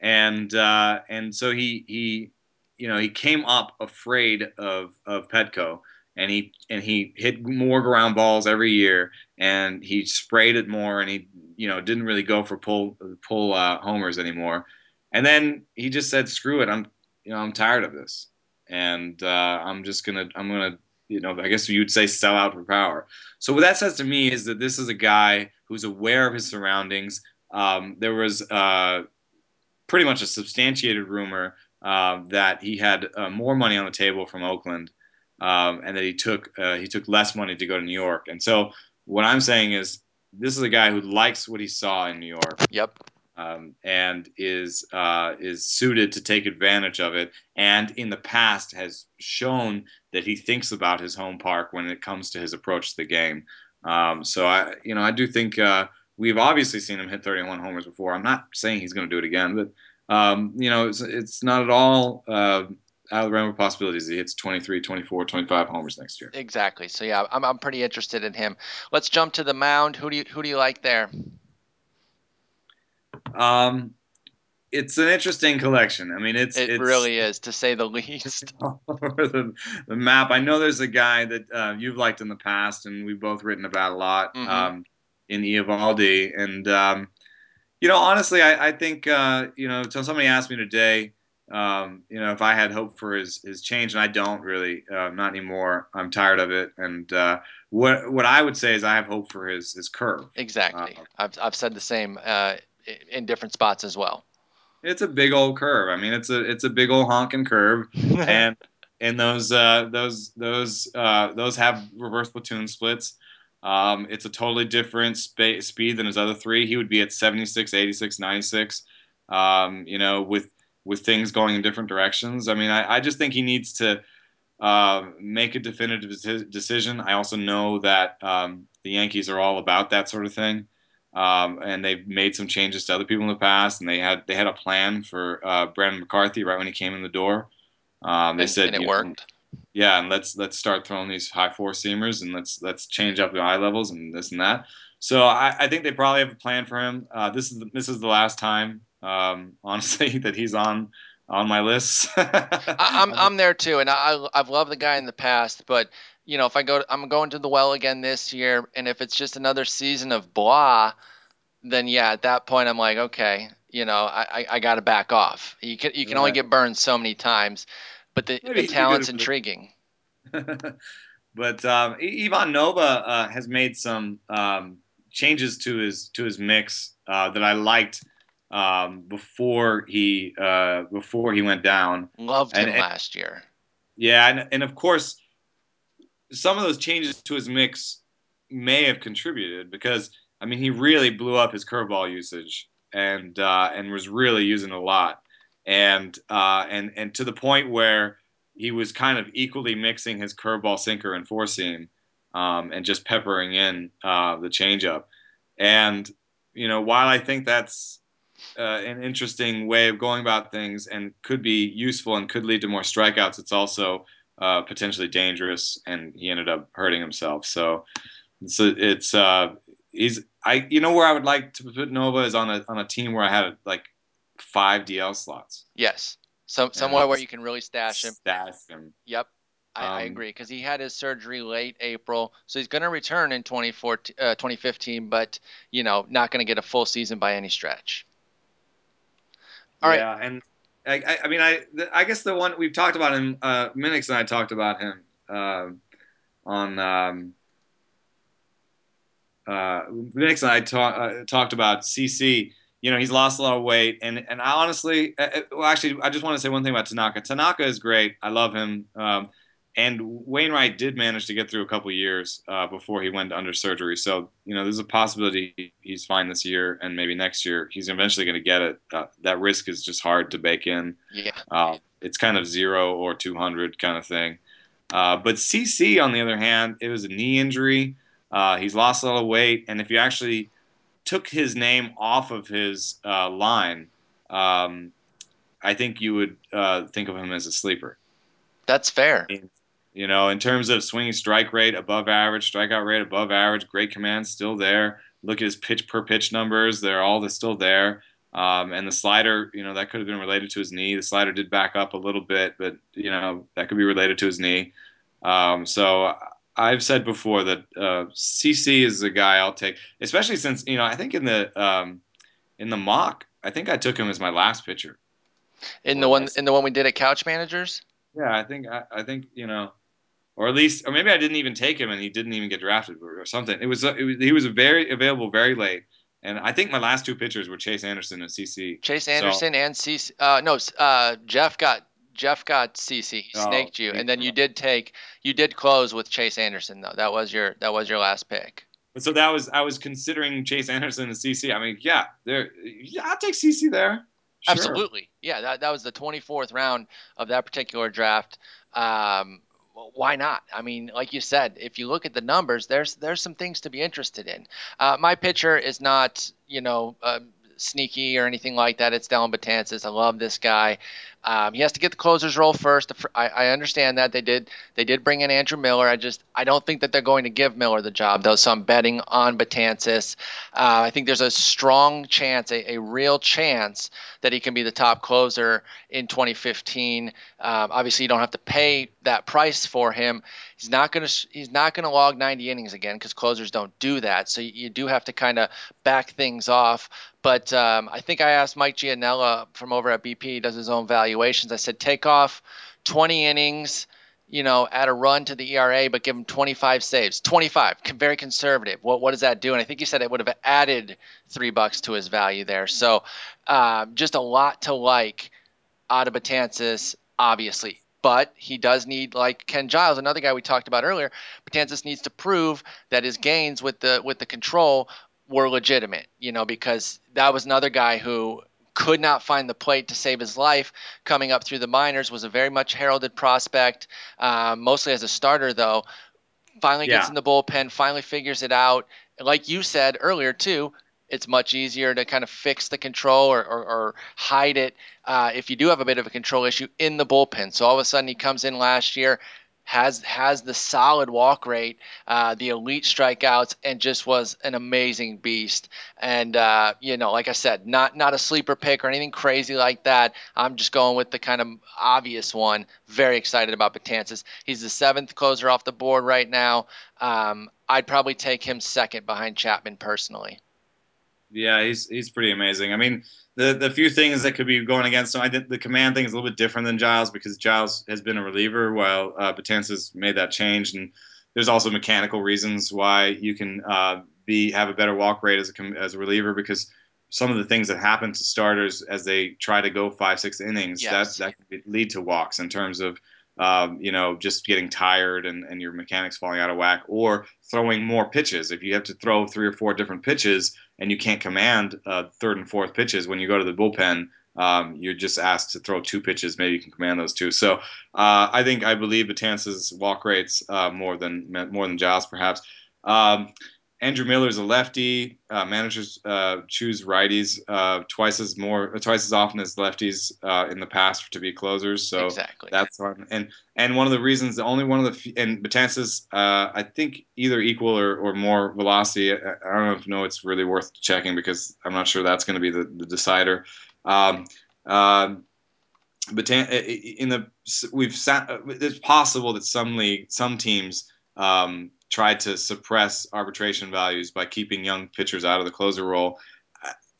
and uh, and so he he you know he came up afraid of of Petco and he and he hit more ground balls every year, and he sprayed it more, and he you know didn't really go for pull pull uh, homers anymore, and then he just said, "Screw it, I'm you know I'm tired of this, and uh, I'm just gonna I'm gonna you know I guess you'd say sell out for power." So what that says to me is that this is a guy who's aware of his surroundings. Um, there was uh, pretty much a substantiated rumor uh, that he had uh, more money on the table from Oakland um, and that he took uh, he took less money to go to New York. And so what I'm saying is this is a guy who likes what he saw in New York. Yep. Um, and is uh, is suited to take advantage of it, and in the past has shown that he thinks about his home park when it comes to his approach to the game. Um, so I, you know, I do think uh, we've obviously seen him hit 31 homers before. I'm not saying he's going to do it again, but um, you know, it's, it's not at all uh, out of the realm of possibilities. He hits 23, 24, 25 homers next year. Exactly. So yeah, I'm, I'm pretty interested in him. Let's jump to the mound. Who do you who do you like there? Um, it's an interesting collection. I mean, it's it it's, really is to say the least. the, the, map. I know there's a guy that uh, you've liked in the past, and we've both written about a lot mm-hmm. um, in Eovaldi. And um, you know, honestly, I, I think uh, you know, so somebody asked me today, um, you know, if I had hope for his his change, and I don't really, uh, not anymore. I'm tired of it. And uh, what what I would say is I have hope for his his curve. Exactly. Uh, I've I've said the same uh, in different spots as well. It's a big old curve. I mean, it's a it's a big old honking curve, and and those uh, those those uh, those have reverse platoon splits. Um, it's a totally different spa- speed than his other three. He would be at 76, 86, 96. Um, you know, with with things going in different directions. I mean, I, I just think he needs to uh, make a definitive decision. I also know that um, the Yankees are all about that sort of thing. Um, and they've made some changes to other people in the past, and they had they had a plan for uh, Brandon McCarthy right when he came in the door. Um, they and, said and it worked. Know, yeah, and let's let's start throwing these high four seamers, and let's let's change up the eye levels and this and that. So I, I think they probably have a plan for him. Uh, this is the, this is the last time, um, honestly, that he's on on my list. I, am I'm there too, and I I've loved the guy in the past, but you know, if I go, I'm going to the well again this year, and if it's just another season of blah, then yeah, at that point I'm like, okay, you know, I I, I got to back off. You can you can right. only get burned so many times, but the, the talent's intriguing. but um, Ivan Nova uh, has made some um, changes to his to his mix uh, that I liked um, before he uh, before he went down. Loved him and, last year. Yeah, and, and of course, some of those changes to his mix may have contributed because I mean he really blew up his curveball usage and uh, and was really using a lot and uh, and and to the point where he was kind of equally mixing his curveball, sinker, and four seam, um, and just peppering in uh, the changeup. And you know, while I think that's uh, an interesting way of going about things and could be useful and could lead to more strikeouts, it's also uh, potentially dangerous, and he ended up hurting himself. So, so it's uh, he's I you know where I would like to put Nova is on a on a team where I have like five DL slots. Yes, some somewhere where you can really stash him. Stash him. Yep. I, um, I agree because he had his surgery late April, so he's going to return in 2014, uh, 2015, but you know, not going to get a full season by any stretch. All yeah, and I, I, mean, I, I guess the one we've talked about him. Uh, Minix and I talked about him uh, on. Um, uh, Minix and I talk, uh, talked about CC. You know, he's lost a lot of weight, and and I honestly, uh, uh, well, actually, I just want to say one thing about Tanaka. Tanaka is great. I love him. Um, and Wainwright did manage to get through a couple years uh, before he went under surgery. So you know, there's a possibility he's fine this year, and maybe next year he's eventually going to get it. Uh, that risk is just hard to bake in. Yeah, uh, it's kind of zero or 200 kind of thing. Uh, but CC, on the other hand, it was a knee injury. Uh, he's lost a lot of weight, and if you actually took his name off of his uh, line, um, I think you would think of him as a sleeper. That's fair. You know, in terms of swinging strike rate above average, strikeout rate above average, great command still there. Look at his pitch per pitch numbers; they're all still there. Um, and the slider, you know, that could have been related to his knee. The slider did back up a little bit, but you know that could be related to his knee. Um, so I've said before that uh, CC is a guy I'll take, especially since you know I think in the um, in the mock, I think I took him as my last pitcher. In the one in the one we did at Couch Managers. Yeah, I think I, I think you know or at least, or maybe I didn't even take him and he didn't even get drafted or something. It was, it was he was very available very late, and I think my last two pitchers were Chase Anderson and CC. Chase Anderson so, and CC. Uh, no, uh, Jeff got Jeff got CC. He oh, snaked you, and then you did take you did close with Chase Anderson though. That was your that was your last pick. So that was I was considering Chase Anderson and CC. I mean, yeah, there. Yeah, I'll take CC there. Sure. Absolutely. Yeah, that, that was the 24th round of that particular draft. Um, why not? I mean, like you said, if you look at the numbers, there's there's some things to be interested in. Uh, my pitcher is not, you know, uh, sneaky or anything like that. It's Dellin Betances. I love this guy. Um, he has to get the closers role first. I, I, understand that they did they did bring in Andrew Miller. I just I don't think that they're going to give Miller the job though. So I'm betting on Betances. Uh, I think there's a strong chance, a, a, real chance that he can be the top closer in 2015. Um, obviously, you don't have to pay that price for him. He's not gonna he's not gonna log 90 innings again because closers don't do that. So you, you do have to kind of back things off. But um, I think I asked Mike Gianella from over at BP, he does his own valuations. I said, take off 20 innings, you know, add a run to the ERA, but give him 25 saves. 25, very conservative. What what does that do? And I think he said it would have added three bucks to his value there. So um, just a lot to like out of Betances, obviously. But he does need, like Ken Giles, another guy we talked about earlier. Betances needs to prove that his gains with the with the control were legitimate, you know, because that was another guy who could not find the plate to save his life coming up through the minors was a very much heralded prospect um, mostly as a starter though. Finally yeah. gets in the bullpen finally figures it out. Like you said earlier too it's much easier to kind of fix the control or, or, or hide it uh, if you do have a bit of a control issue in the bullpen. So all of a sudden he comes in last year has has the solid walk rate, uh, the elite strikeouts, and just was an amazing beast. And uh, you know, like I said, not not a sleeper pick or anything crazy like that. I'm just going with the kind of obvious one. Very excited about Betances. He's the seventh closer off the board right now. Um, I'd probably take him second behind Chapman personally. Yeah, he's he's pretty amazing. I mean, the the few things that could be going against him. I think the command thing is a little bit different than Giles because Giles has been a reliever while uh, Betances made that change, and there's also mechanical reasons why you can uh, be have a better walk rate as a as a reliever because some of the things that happen to starters as they try to go five six innings yes. that that can lead to walks in terms of um, you know, just getting tired and, and your mechanics falling out of whack, or throwing more pitches. If you have to throw three or four different pitches and you can't command uh, third and fourth pitches when you go to the bullpen, um, you're just asked to throw two pitches. Maybe you can command those two. So uh, I think I believe Betances' walk rates uh, more than more than Giles perhaps. Um, Andrew Miller is a lefty. Uh, managers uh, choose righties uh, twice as more, twice as often as lefties uh, in the past to be closers. So exactly. that's one. And and one of the reasons, the only one of the and Betances, uh, I think either equal or, or more velocity. I, I don't know if no, it's really worth checking because I'm not sure that's going to be the, the decider. Um, um, but in the we've sat, it's possible that some league, some teams. Um, tried to suppress arbitration values by keeping young pitchers out of the closer role.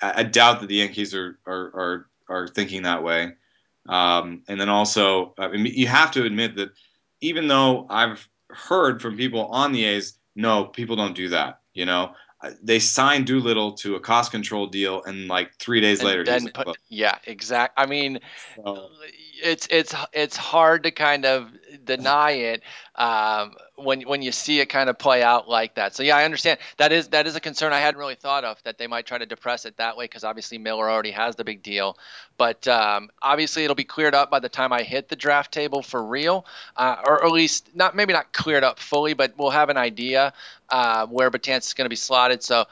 I, I doubt that the Yankees are are are, are thinking that way. Um, and then also, I mean, you have to admit that even though I've heard from people on the A's, no, people don't do that. You know, they signed Doolittle to a cost control deal, and like three days and later, then put, yeah, exact. I mean, so, it's it's it's hard to kind of deny it um, when when you see it kind of play out like that. So yeah, I understand that is that is a concern I hadn't really thought of that they might try to depress it that way because obviously Miller already has the big deal, but um, obviously it'll be cleared up by the time I hit the draft table for real, uh, or at least not maybe not cleared up fully, but we'll have an idea uh, where Betances is going to be slotted. So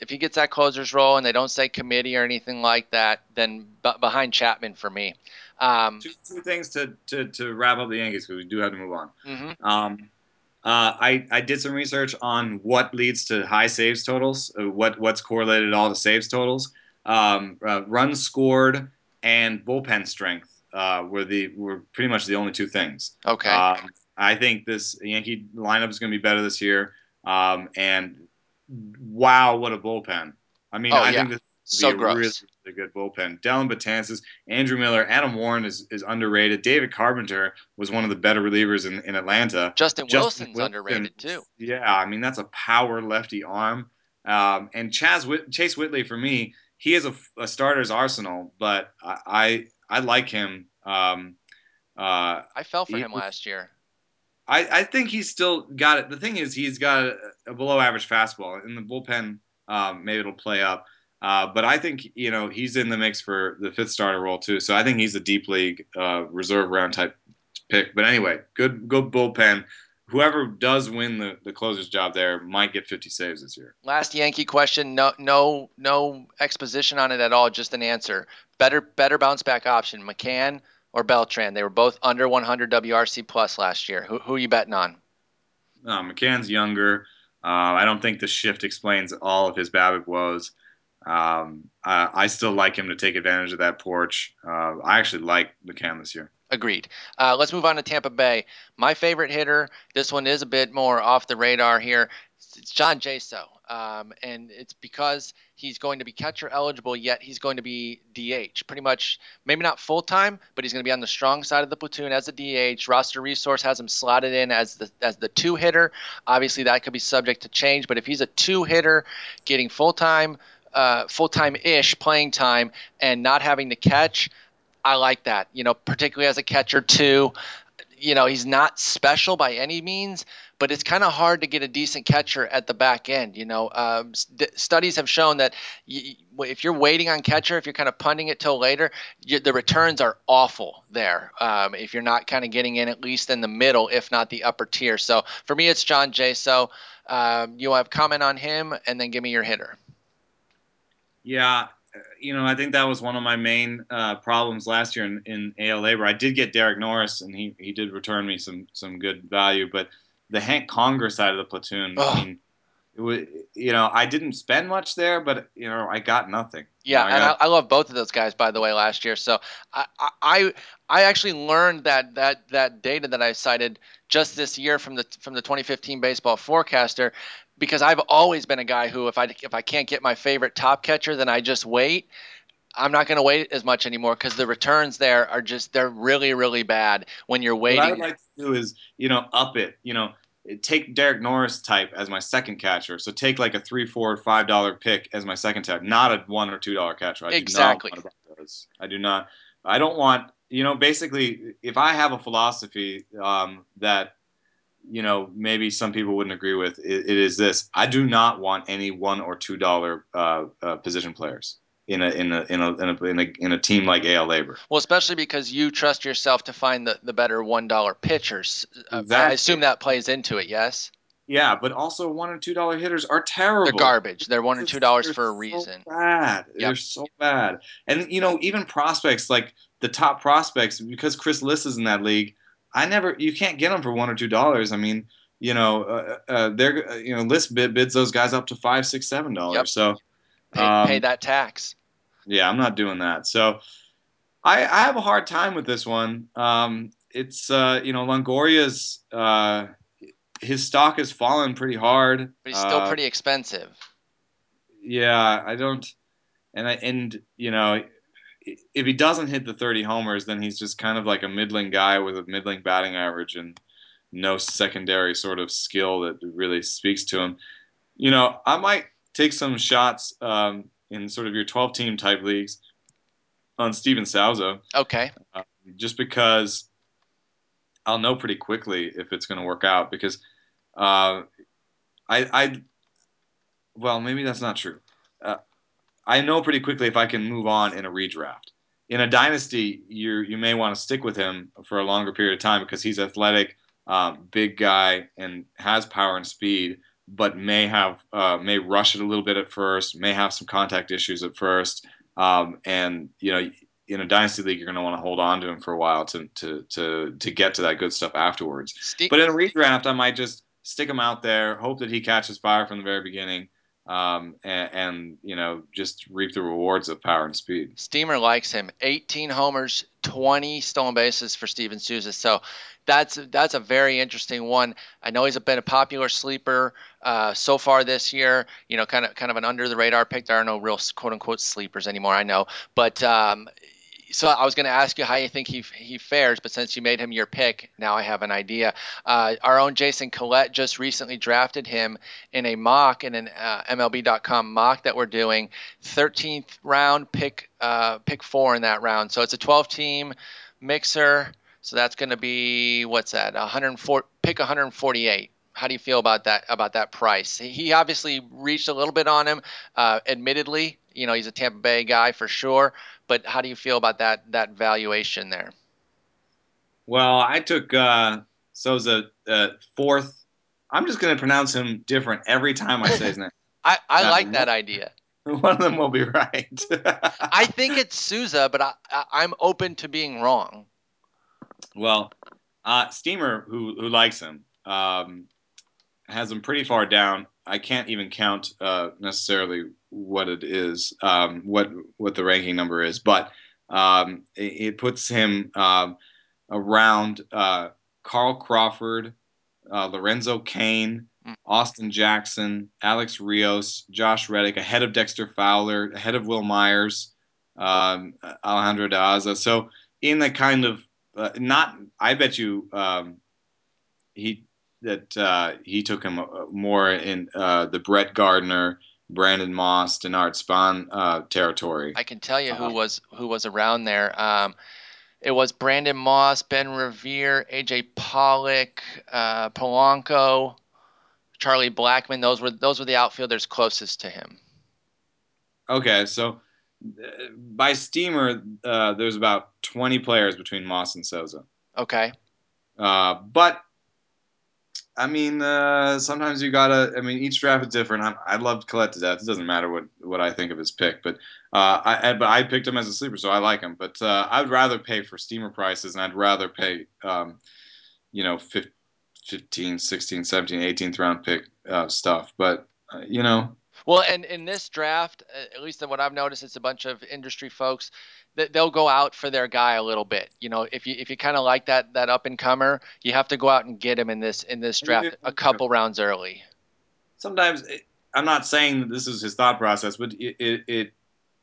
if he gets that closer's role and they don't say committee or anything like that, then b- behind Chapman for me. Um, two, two, things to, to, to wrap up the Yankees because we do have to move on. Mm-hmm. Um, uh, I, I did some research on what leads to high saves totals, uh, what what's correlated all to saves totals. Um, uh, runs scored and bullpen strength uh, were the were pretty much the only two things. Okay. Um, I think this Yankee lineup is going to be better this year. Um, and wow, what a bullpen! I mean, oh, I yeah. think this so gross. Really, a good bullpen. Dellin Betances, Andrew Miller, Adam Warren is, is underrated. David Carpenter was one of the better relievers in, in Atlanta. Justin, Justin Wilson's Wilson, underrated too. Yeah, I mean that's a power lefty arm. Um, and Chaz Whit- Chase Whitley for me, he is a, a starter's arsenal, but I I, I like him. Um, uh, I fell for he, him last year. I, I think he's still got it. The thing is, he's got a, a below average fastball. In the bullpen, um, maybe it'll play up. Uh, but I think you know he's in the mix for the fifth starter role too. So I think he's a deep league uh, reserve round type pick. But anyway, good good bullpen. Whoever does win the, the closer's job there might get 50 saves this year. Last Yankee question. No no no exposition on it at all. Just an answer. Better better bounce back option. McCann or Beltran. They were both under 100 WRC plus last year. Who, who are you betting on? Uh, McCann's younger. Uh, I don't think the shift explains all of his BABIP woes. Um, I, I, still like him to take advantage of that porch. Uh, I actually like McCann this year. Agreed. Uh, let's move on to Tampa Bay. My favorite hitter. This one is a bit more off the radar here. It's John Jaso. Um, and it's because he's going to be catcher eligible, yet he's going to be DH. Pretty much, maybe not full time, but he's going to be on the strong side of the platoon as a DH. Roster Resource has him slotted in as the as the two hitter. Obviously, that could be subject to change, but if he's a two hitter, getting full time, uh, full time ish playing time, and not having to catch. I like that, you know, particularly as a catcher too you know, he's not special by any means, but it's kind of hard to get a decent catcher at the back end. You know, um, st- studies have shown that y- if you're waiting on catcher, if you're kind of punting it till later, you, the returns are awful there. Um, if you're not kind of getting in at least in the middle, if not the upper tier. So for me, it's John Jaso. Um, you have comment on him, and then give me your hitter. Yeah, you know, I think that was one of my main uh, problems last year in, in AL LABR. I did get Derek Norris, and he, he did return me some some good value. But the Hank Conger side of the platoon, Ugh. I mean, it was, you know, I didn't spend much there, but you know, I got nothing. Yeah, you know, I got, and I, I, love both of those guys, by the way, last year. So I, I I actually learned that that that data that I cited just this year from the from the 2015 Baseball Forecaster because I've always been a guy who if I if I can't get my favorite top catcher, then I just wait. I'm not going to wait as much anymore because the returns there are just they're really really bad when you're waiting. What I'd like to do is you know up it. You know take Derek Norris type as my second catcher. So take like a three, four, five dollar pick as my second catcher, not a one or two dollar catcher. I exactly. Do. I do not. I don't want. You know, basically, if I have a philosophy um, that you know maybe some people wouldn't agree with, it, it is this: I do not want any one or two dollar uh, uh, position players in a in a in a in a, in a, in a team like AL LABR. Well, especially because you trust yourself to find the, the better one dollar pitchers. Exactly. I assume that plays into it. Yes. Yeah, but also one and two dollar hitters are terrible. They're garbage. They're one and two dollars for a reason. So bad. Yep. They're so bad. And you know, even prospects like the top prospects, because Chris Liss is in that league. I never. You can't get them for one or two dollars. I mean, you know, uh, uh, they're uh, you know, Liss bid, bids those guys up to five, six, seven dollars. Yep. So pay, um, pay that tax. Yeah, I'm not doing that. So I, I have a hard time with this one. Um, it's uh, you know Longoria's uh, his stock has fallen pretty hard, but he's still uh, pretty expensive. Yeah, I don't, and I and you know if he doesn't hit the 30 homers, then he's just kind of like a middling guy with a middling batting average and no secondary sort of skill that really speaks to him. You know, I might take some shots um, in sort of your 12 team type leagues on Steven Souza. Okay. Uh, just because I'll know pretty quickly if it's going to work out because uh, I, I, well, maybe that's not true. Uh, I know pretty quickly if I can move on in a redraft. In a dynasty, you you may want to stick with him for a longer period of time because he's athletic, um, big guy, and has power and speed but may have uh, may rush it a little bit at first, may have some contact issues at first, um, and you know in a dynasty league you're going to want to hold on to him for a while to to to to get to that good stuff afterwards. But in a redraft, I might just stick him out there, hope that he catches fire from the very beginning, um, and, and, you know just reap the rewards of power and speed. Steamer likes him. 18 homers, 20 stolen bases for Steven Souza. So that's that's a very interesting one. I know he's been a popular sleeper uh, so far this year. You know, kind of kind of an under the radar pick. There are no real quote unquote sleepers anymore. I know, but um, so I was going to ask you how you think he he fares, but since you made him your pick, now I have an idea. Uh, our own Jason Collette just recently drafted him in a mock in an uh, MLB.com mock that we're doing, 13th round pick uh, pick four in that round. So it's a 12 team mixer. So that's going to be what's that? 104 pick 148. How do you feel about that about that price? He obviously reached a little bit on him, uh, admittedly. You know he's a Tampa Bay guy for sure, but how do you feel about that that valuation there? Well, I took uh, Souza uh, fourth. I'm just going to pronounce him different every time I say his name. I, I uh, like that idea. One of them will be right. I think it's Souza, but I, I, am open to being wrong. Well, uh, Steamer, who who likes him, um, has him pretty far down. I can't even count uh, necessarily what it is, um, what what the ranking number is, but um, it, it, puts him um, around uh, Carl Crawford, uh, Lorenzo Cain, hmm. Austin Jackson, Alex Rios, Josh Reddick, ahead of Dexter Fowler, ahead of Wil Myers, um, Alejandro De Aza. So in the kind of uh, not, I bet you um, he that uh, he took him uh, more in uh, the Brett Gardner, Brandon Moss, Denard Span uh, territory. I can tell you who uh, was who was around there. Um, it was Brandon Moss, Ben Revere, AJ Pollock, uh, Polanco, Charlie Blackmon. Those were those were the outfielders closest to him. Okay, so uh, by steamer, uh, there's about 20 players between Moss and Souza. Okay. Uh, but I mean, uh, sometimes you gotta. I mean, each draft is different. I, I loved Collette to death. It doesn't matter what, what I think of his pick, but uh, I but I picked him as a sleeper, so I like him. But uh, I'd rather pay for steamer prices, and I'd rather pay, um, you know, 15, 16, 17, 18th round pick uh, stuff. But uh, you know, well, and in this draft, uh, at least in what I've noticed, it's a bunch of industry folks that they'll go out for their guy a little bit. You know, if you if you kind of like that that up and comer, you have to go out and get him in this in this draft a couple rounds early. Sometimes it, I'm not saying that this is his thought process, but it, it, it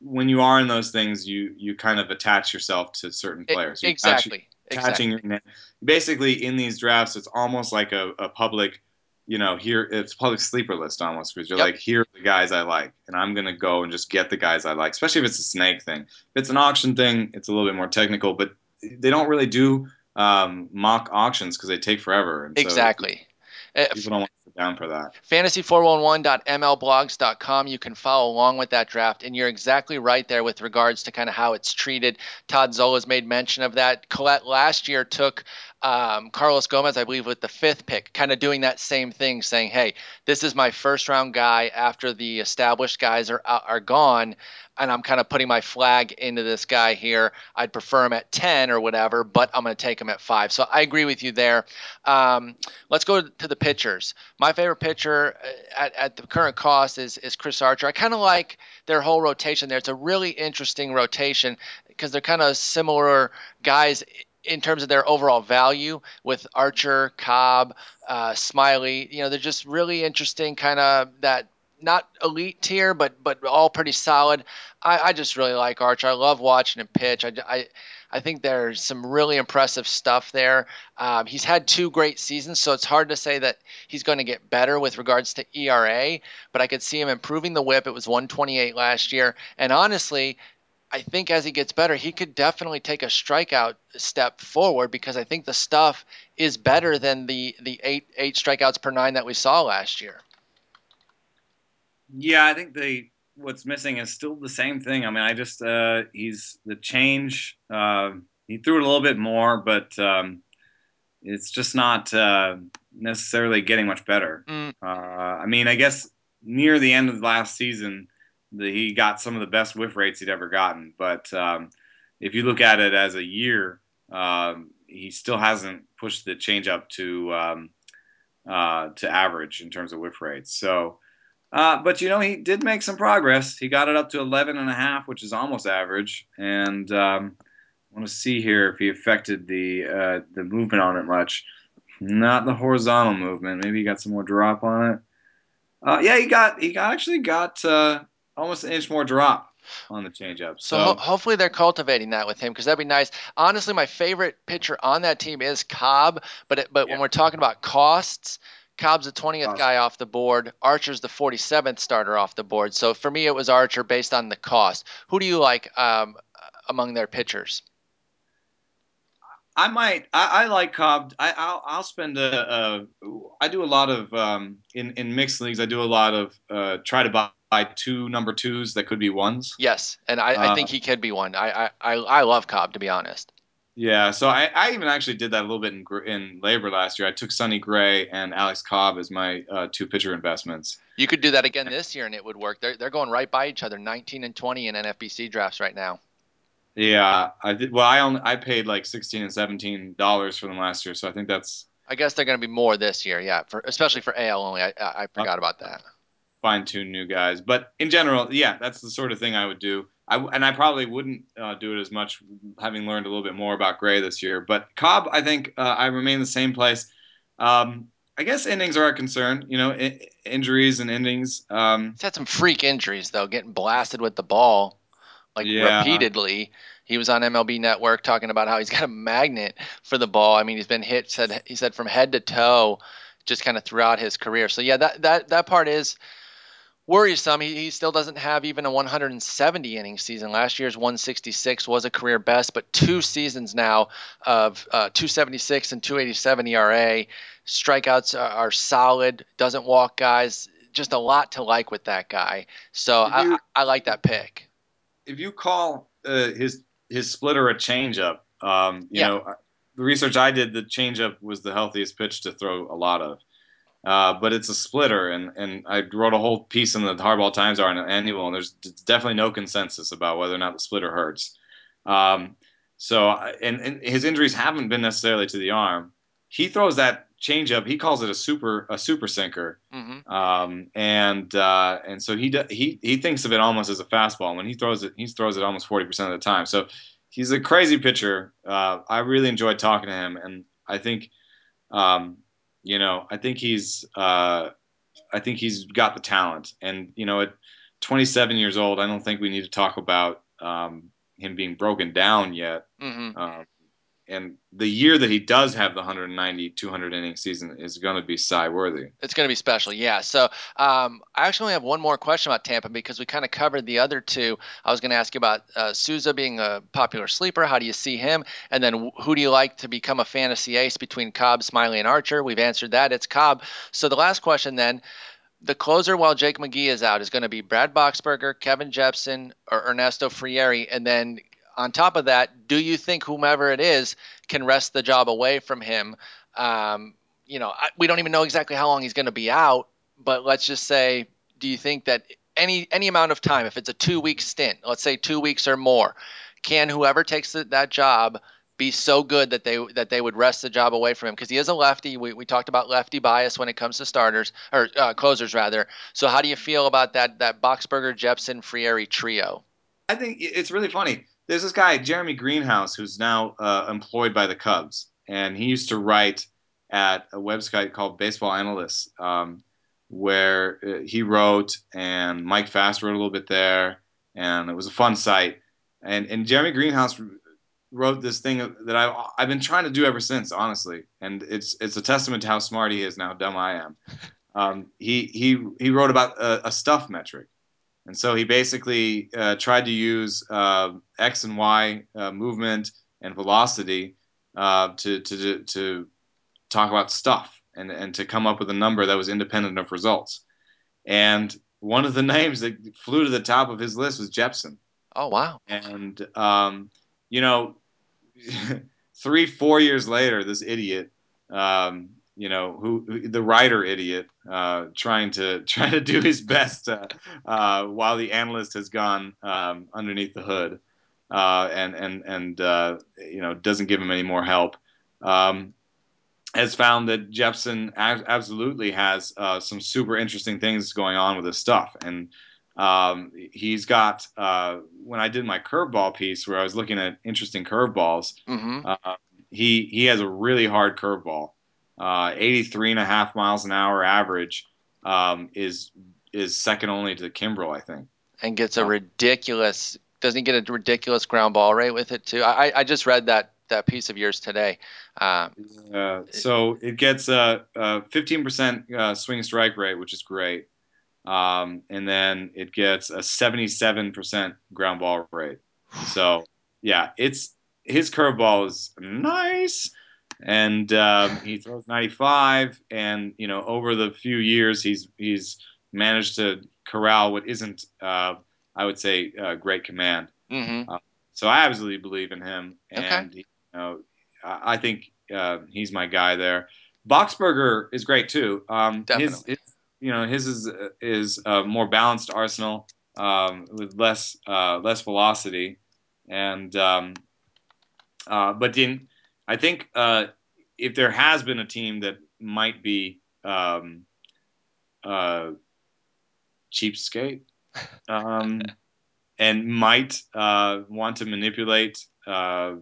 when you are in those things, you you kind of attach yourself to certain players. You're exactly. Attaching exactly. basically in these drafts, it's almost like a, a public you know, here it's public sleeper list almost because you're yep. like, here are the guys I like, and I'm gonna go and just get the guys I like. Especially if it's a snake thing. If it's an auction thing, it's a little bit more technical, but they don't really do um, mock auctions because they take forever. And exactly. So people don't want to sit down for that. Fantasy411.mlblogs.com. You can follow along with that draft, and you're exactly right there with regards to kind of how it's treated. Todd Zola's made mention of that. Collette last year took um, Carlos Gomez, I believe, with the fifth pick, kind of doing that same thing, saying, "Hey, this is my first round guy after the established guys are are gone, and I'm kind of putting my flag into this guy here. I'd prefer him at ten or whatever, but I'm going to take him at five. So I agree with you there. Um, let's go to the pitchers. My favorite pitcher uh, at, at the current cost is is Chris Archer. I kind of like their whole rotation there. It's a really interesting rotation because they're kind of similar guys in terms of their overall value with Archer, Cobb, uh, Smyly. You know, they're just really interesting, kind of that not elite tier, but but all pretty solid. I, I just really like Archer. I love watching him pitch. I, I, I think there's some really impressive stuff there. Um, he's had two great seasons, so it's hard to say that he's going to get better with regards to ERA, but I could see him improving the whip. It was 128 last year. And honestly, I think as he gets better, he could definitely take a strikeout step forward because I think the stuff is better than the the eight eight strikeouts per nine that we saw last year. Yeah, I think the what's missing is still the same thing. I mean, I just uh, he's the change. Uh, he threw it a little bit more, but um, it's just not uh, necessarily getting much better. Mm. Uh, I mean, I guess near the end of last season the, he got some of the best whiff rates he'd ever gotten. But um, if you look at it as a year, um, he still hasn't pushed the change up to um, uh, to average in terms of whiff rates. So, uh, but you know, he did make some progress. He got it up to 11 and a half, which is almost average. And um, I want to see here if he affected the uh, the movement on it much. Not the horizontal movement. Maybe he got some more drop on it. Uh, yeah, he got he got actually got uh, almost an inch more drop on the changeup. So, so ho- hopefully they're cultivating that with him because that'd be nice. Honestly, my favorite pitcher on that team is Cobb, but it, but yeah. when we're talking about costs, Cobb's the 20th guy off the board. Archer's the 47th starter off the board. So for me, it was Archer based on the cost. Who do you like um, among their pitchers? I might. I, I like Cobb. I, I'll, I'll spend a, a. I do a lot of um, in in mixed leagues. I do a lot of uh, try to buy, buy two number twos that could be ones. Yes, and I, I Uh, think he could be one. I, I, I I love Cobb to be honest. yeah. So I, I even actually did that a little bit in in LABR last year. I took Sonny Gray and Alex Cobb as my uh, two pitcher investments. You could do that again this year, and it would work. They're they're going right by each other, 19 and 20 in NFBC drafts right now. Yeah, I did. Well, I only I paid like sixteen and seventeen dollars for them last year, so I think that's I guess they're going to be more this year, yeah. For especially for AL only. I I, forgot about that. fine tune new guys. But in general, yeah, that's the sort of thing I would do. I, and I probably wouldn't uh, do it as much, having learned a little bit more about Gray this year. But Cobb, I think uh, I remain the same place. Um, I guess innings are a concern, you know, I- injuries and innings. Um, He's had some freak injuries though, getting blasted with the ball like Yeah. repeatedly. He was on MLB Network talking about how he's got a magnet for the ball. I mean, he's been hit said he said from head to toe just kind of throughout his career. So yeah, that that that part is worrisome. He, he still doesn't have even a 170 inning season. Last year's 166 was a career best, but two seasons now of uh, 276 and 287 ERA. Strikeouts are, are solid. Doesn't walk guys. Just a lot to like with that guy. So I, you- I, I like that pick. If you call uh, his his splitter a changeup, um, you Yeah. know, the research I did, the changeup was the healthiest pitch to throw a lot of. Uh, but it's a splitter, and, and I wrote a whole piece in the Hardball Times are annual, and there's definitely no consensus about whether or not the splitter hurts. Um, so, and, and his injuries haven't been necessarily to the arm. He throws that changeup. He calls it a super a super sinker, hmm um, and uh, and so he he he thinks of it almost as a fastball. When he throws it, he throws it almost forty percent of the time. So he's a crazy pitcher. Uh, I really enjoyed talking to him, and I think, um, you know, I think he's uh, I think he's got the talent. And you know, at 27 years old, I don't think we need to talk about um, him being broken down yet. hmm Um, and the year that he does have the 190, 200 inning season is going to be sigh worthy. It's going to be special, yeah. So um, I actually only have one more question about Tampa because we kind of covered the other two. I was going to ask you about uh, Souza being a popular sleeper. How do you see him? And then who do you like to become a fantasy ace between Cobb, Smyly, and Archer? We've answered that. It's Cobb. So the last question then. The closer while Jake McGee is out is going to be Brad Boxberger, Kevin Jepsen, or Ernesto Frieri. And then on top of that, do you think whomever it is can wrest the job away from him? Um, you know, I, we don't even know exactly how long he's going to be out, but let's just say, do you think that any any amount of time, if it's a two week stint, let's say two weeks or more, can whoever takes that job be so good that they that they would wrest the job away from him? Because he is a lefty. We, we talked about lefty bias when it comes to starters or uh, closers rather. So how do you feel about that that Boxberger, Jepsen, Frieri trio? I think it's really funny. There's this guy, Jeremy Greenhouse, who's now uh, employed by the Cubs, and he used to write at a website called Baseball Analysts, um, where uh, he wrote, and Mike Fast wrote a little bit there, and it was a fun site. And and Jeremy Greenhouse wrote this thing that I I've been trying to do ever since, honestly, and it's it's a testament to how smart he is now, dumb I am. Um, he he he wrote about a, a stuff metric. And so he basically uh, tried to use uh, X and Y uh, movement and velocity uh, to, to, to talk about stuff and, and to come up with a number that was independent of results. And one of the names that flew to the top of his list was Jepsen. Oh wow! And, um, you know, three, four years later, this idiot, um, you know, who, who the writer idiot, uh, trying to trying to do his best uh, uh, while the analyst has gone um, underneath the hood, uh, and and and uh, you know doesn't give him any more help. Um, has found that Jepsen ab- absolutely has uh, some super interesting things going on with his stuff, and um, he's got. Uh, when I did my curveball piece, where I was looking at interesting curveballs, hmm uh, he he has a really hard curveball. Uh, 83 and a half miles an hour average um, is is second only to Kimbrel, I think. and gets a ridiculous doesn't he get a ridiculous ground ball rate with it too i i just read that that piece of yours today um, Uh, so it gets a, a 15% uh, swing strike rate, which is great, um, and then it gets a 77% ground ball rate. So yeah, it's his curveball is nice, and um, he throws 95. And you know, over the few years, he's he's managed to corral what isn't, uh, I would say, uh, great command. Mm-hmm. Uh, so I absolutely believe in him, Okay. and you know, I I think uh, he's my guy there. Boxberger is great too. Um, his, Definitely. his, you know, his is is a more balanced arsenal um, with less uh, less velocity, and um, uh, but in I think uh, if there has been a team that might be um, uh, cheapskate um, and might uh, want to manipulate uh,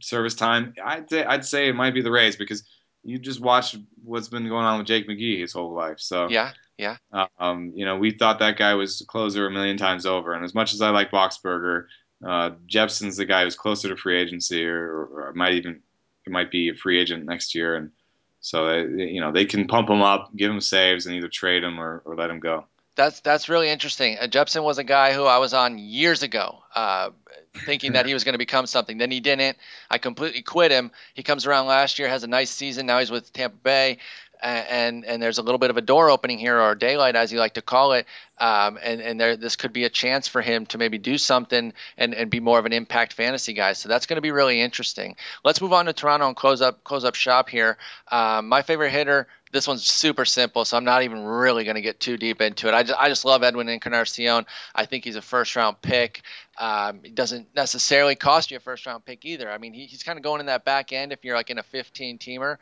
service time, I'd say, I'd say it might be the Rays because you just watch what's been going on with Jake McGee his whole life. So, Yeah. Yeah. um, you know, we thought that guy was closer a million times over. And as much as I like Boxberger, uh, Jepsen's the guy who's closer to free agency or, or might even it might be a free agent next year. And so, they, you know, they can pump him up, give him saves, and either trade him or, or let him go. That's that's really interesting. Uh, Jepsen was a guy who I was on years ago, uh, thinking that he was going to become something. Then he didn't. I completely quit him. He comes around last year, has a nice season. Now he's with Tampa Bay, and and there's a little bit of a door opening here, or daylight, as you like to call it. Um, and and there this could be a chance for him to maybe do something and, and be more of an impact fantasy guy. So that's going to be really interesting. Let's move on to Toronto and close up close up shop here. Um, my favorite hitter. This one's super simple, so I'm not even really going to get too deep into it. I just, I just love Edwin Encarnacion. I think he's a first round pick. Um, it doesn't necessarily cost you a first round pick either. I mean, he, he's kind of going in that back end if you're like in a 15 teamer,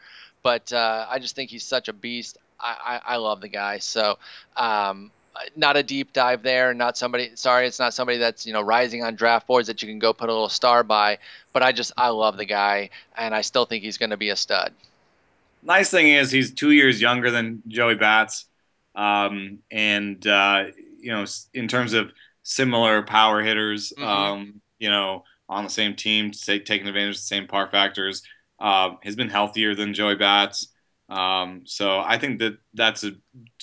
but uh, I just think he's such a beast. I, I, I love the guy. So, um, not a deep dive there. Not somebody. Sorry, it's not somebody that's you know rising on draft boards that you can go put a little star by. But I just I love the guy, and I still think he's going to be a stud. nice thing is he's two years younger than Joey Bats, um, and uh, you know, in terms of similar power hitters, Mhm. um, you know, on the same team, say, taking advantage of the same par factors, uh, has been healthier than Joey Bats. Um, so I think that that's a,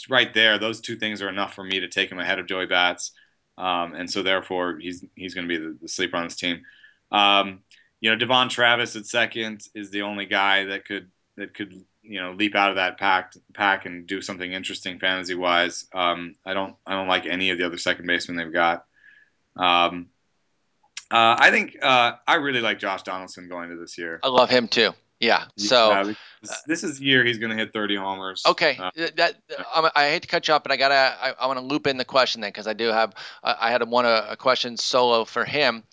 right there. Those two things are enough for me to take him ahead of Joey Bats, um, and so therefore he's he's going to be the, the sleeper on this team. Um, you know, Devon Travis at second is the only guy that could that could you know leap out of that pack pack and do something interesting fantasy wise. Um, I don't I don't like any of the other second basemen they've got. Um, uh, I think uh, I really like Josh Donaldson going to this year. I love him too. Yeah. So. Uh, this, this is the year he's going to hit 30 homers. Okay, Uh, th- that I'm, I hate to cut you off, but I gotta I, I want to loop in the question then because I do have I had one a, a question solo for him,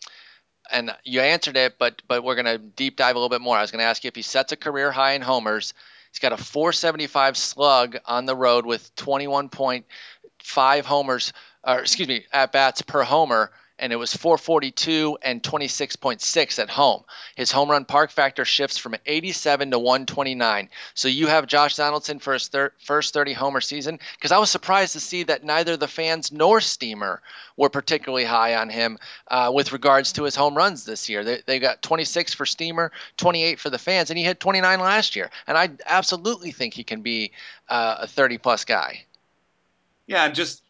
and you answered it, but but we're gonna deep dive a little bit more. I was gonna ask you if he sets a career high in homers. He's got a 475 slug on the road with 21.5 homers, or excuse me, at bats per homer, and it was 442 and 26.6 at home. His home run park factor shifts from 87 to 129. So you have Josh Donaldson for his thir- first 30 homer season? Because I was surprised to see that neither the fans nor Steamer were particularly high on him uh, with regards to his home runs this year. They, they got 26 for Steamer, 28 for the fans, and he hit 29 last year. And I absolutely think he can be uh, a 30 plus guy. yeah, just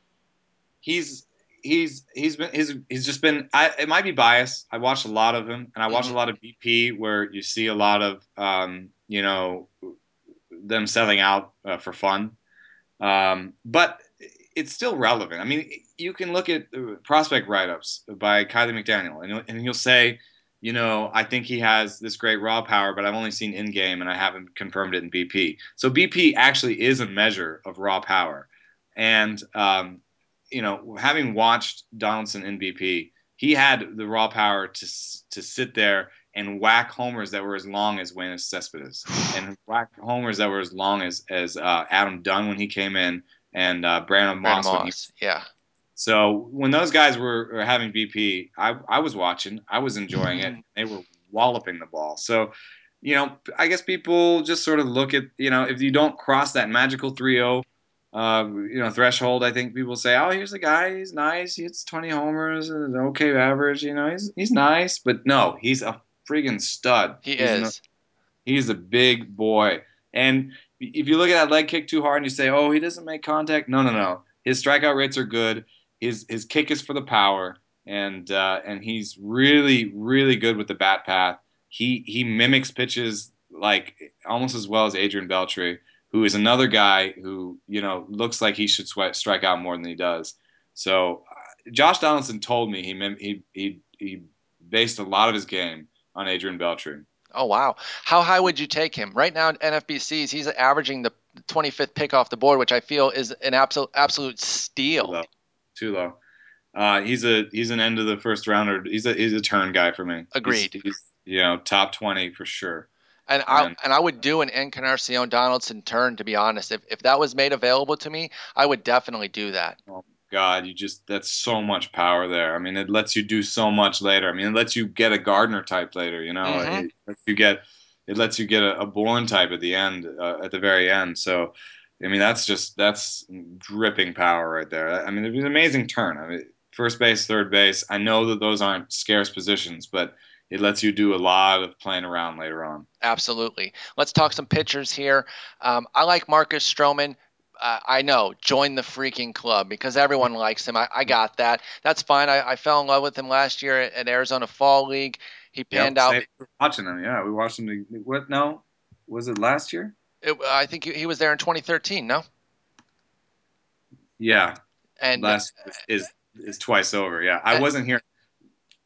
he's he's he's been he's he's just been. I, it might be bias. I watched a lot of him, and I watched Mhm. a lot of BP where you see a lot of um, you know them selling out uh, for fun. Um, but it's still relevant. I mean, you can look at uh, prospect write-ups by Kiley McDaniel, and you'll, and you'll say, you know, I think he has this great raw power, but I've only seen in game, and I haven't confirmed it in BP. So BP actually is a measure of raw power, and um, you know, having watched Donaldson in BP, he had the raw power to to sit there and whack homers that were as long as Yoenis Cespedes, and whack homers that were as long as as uh, Adam Dunn when he came in, and uh, Brandon Brandon Moss he yeah. so when those guys were, were having BP, I, I was watching, I was enjoying it. They were walloping the ball. So, you know, I guess people just sort of look at, you know, if you don't cross that magical 3-0, uh, you know, threshold, I think people say, oh, here's a guy, he's nice, he hits 20 homers, an okay average, you know, he's he's nice, but no, he's a friggin' stud. He he's is. He's a big boy. And if you look at that leg kick too hard and you say, "Oh, he doesn't make contact," no, no, no. His strikeout rates are good. His his kick is for the power, and uh, and he's really really good with the bat path. he he mimics pitches like almost as well as Adrian Beltre, who is another guy who you know looks like he should sweat, strike out more than he does. So uh, Josh Donaldson told me he he he he based a lot of his game on Adrian Beltre. Oh wow! How high would you take him right now? NFBCs, he's averaging the 25th pick off the board, which I feel is an absolute absolute steal. Too low. Too low. Uh, he's a he's an end of the first rounder. He's a he's a turn guy for me. Agreed. He's, he's you know top 20 for sure. And I and I would do an Encarnacion Donaldson turn to be honest. If if that was made available to me, I would definitely do that. Oh God, you just that's so much power there. I mean, it lets you do so much later. I mean, it lets you get a Gardner type later. You know, mm-hmm. it lets you get it lets you get a, a Bourn type at the end, uh, at the very end. So, I mean, that's just that's dripping power right there. I mean, it was an amazing turn. I mean, first base, third base. I know that those aren't scarce positions, but it lets you do a lot of playing around later on. Absolutely. Let's talk some pitchers here. Um, I like Marcus Stroman. Uh, I know, join the freaking club because everyone likes him. I, I got that. That's fine. I, I, fell in love with him last year at, at Arizona Fall League. He panned yep, out. Watching him, yeah, we watched him. What? No, was it last year? It, I think he was there in 2013. No. Yeah. And last is is twice over. Yeah, I wasn't here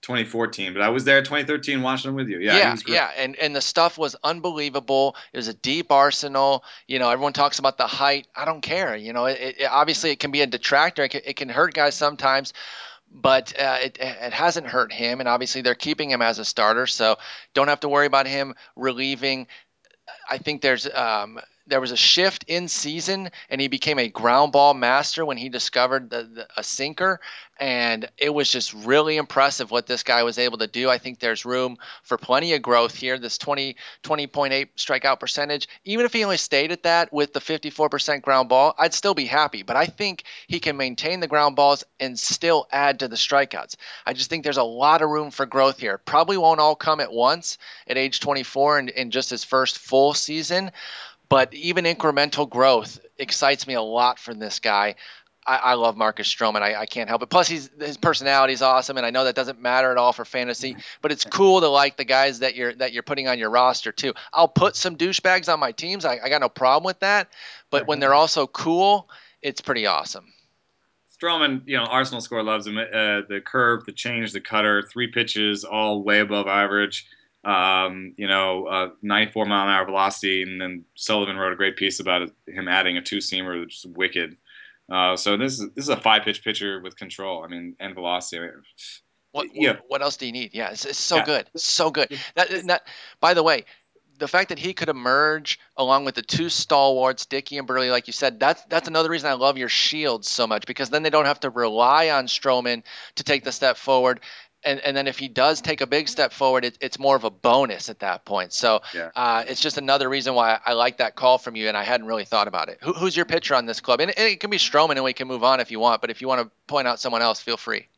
2014, but I was there 2013 watching them with you. Yeah, yeah, yeah. And and the stuff was unbelievable. It was a deep arsenal. You know, everyone talks about the height. I don't care. You know, it, it obviously it can be a detractor. It can, it can hurt guys sometimes. But uh, it, it hasn't hurt him, and obviously they're keeping him as a starter, so don't have to worry about him relieving I think there's um, there was a shift in season and he became a ground ball master when he discovered the, the, a sinker. And it was just really impressive what this guy was able to do. I think there's room for plenty of growth here. This 20 20.8 strikeout percentage even if he only stayed at that with the 54% ground ball i'd still be happy. But i think he can maintain the ground balls and still add to the strikeouts. I just think there's a lot of room for growth here. Probably won't all come at once at age 24 and in just his first full season but even incremental growth excites me a lot from this guy. I, I love Marcus Stroman. I, I, can't help it. Plus, he's, his personality is awesome, and I know that doesn't matter at all for fantasy. But it's cool to like the guys that you're that you're putting on your roster too. I'll put some douchebags on my teams. I, I got no problem with that. But when they're also cool, it's pretty awesome. Stroman, you know, Arsenal score loves him. Uh, the curve, the change, the cutter, three pitches, all way above average um, you know, uh, 94 mile an hour velocity, and then Sullivan wrote a great piece about it, him adding a two seamer, which is wicked. Uh, so this is this is a five pitch pitcher with control. I mean, and velocity. I mean, what, yeah. what else do you need? Yeah, it's, it's so yeah. good, so good. That, that, by the way, the fact that he could emerge along with the two stalwarts, Dickey and Buehrle, like you said, that's that's another reason I love your shields so much because then they don't have to rely on Stroman to take the step forward and, and then if he does take a big step forward, it, it's more of a bonus at that point. So yeah. uh, it's just another reason why I like that call from you, and I hadn't really thought about it. Who, who's your pitcher on this club? And, and, it can be Stroman, and we can move on if you want. But if you want to point out someone else, feel free.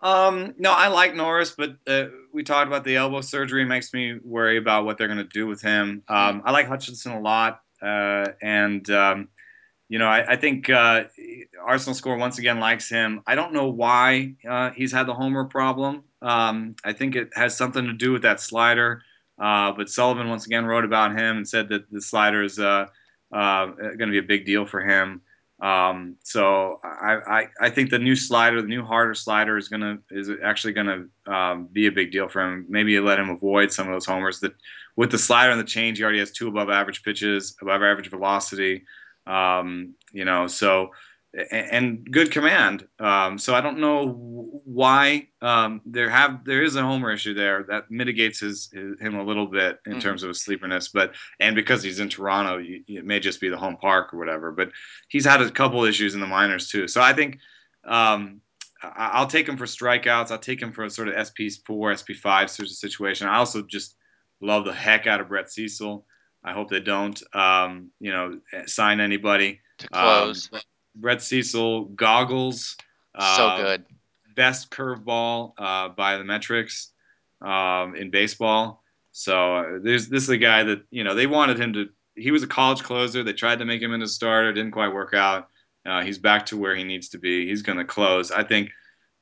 Um, no, I like Norris, but uh, we talked about the elbow surgery. Makes me worry about what they're going to do with him. Um, I like Hutchison a lot, uh, and um, you know, I, I think uh, Arsenal score once again likes him. I don't know why uh, he's had the homer problem. Um, I think it has something to do with that slider. Uh, but Sullivan once again wrote about him and said that the slider is uh, uh, going to be a big deal for him. Um, so I, I, I, think the new slider, the new harder slider, is gonna is actually gonna um, be a big deal for him. Maybe it let him avoid some of those homers. That with the slider and the change, he already has two above average pitches, above average velocity. Um, you know, so and good command. Um, so I don't know why um, there have there is a homer issue there that mitigates his, his him a little bit in mm-hmm. terms of his sleeperness, but and because he's in Toronto, you, it may just be the home park or whatever. But he's had a couple issues in the minors too. So I think um, I'll take him for strikeouts. I'll take him for a sort of SP four, SP five sort of situation. I also just love the heck out of Brett Cecil. I hope they don't, um, you know, sign anybody to close. Um, Brett Cecil goggles. So uh, good. Best curveball uh, by the metrics um, in baseball. So uh, there's this is a guy that you know they wanted him to. He was a college closer. They tried to make him into a starter. Didn't quite work out. Uh, he's back to where he needs to be. He's going to close. I think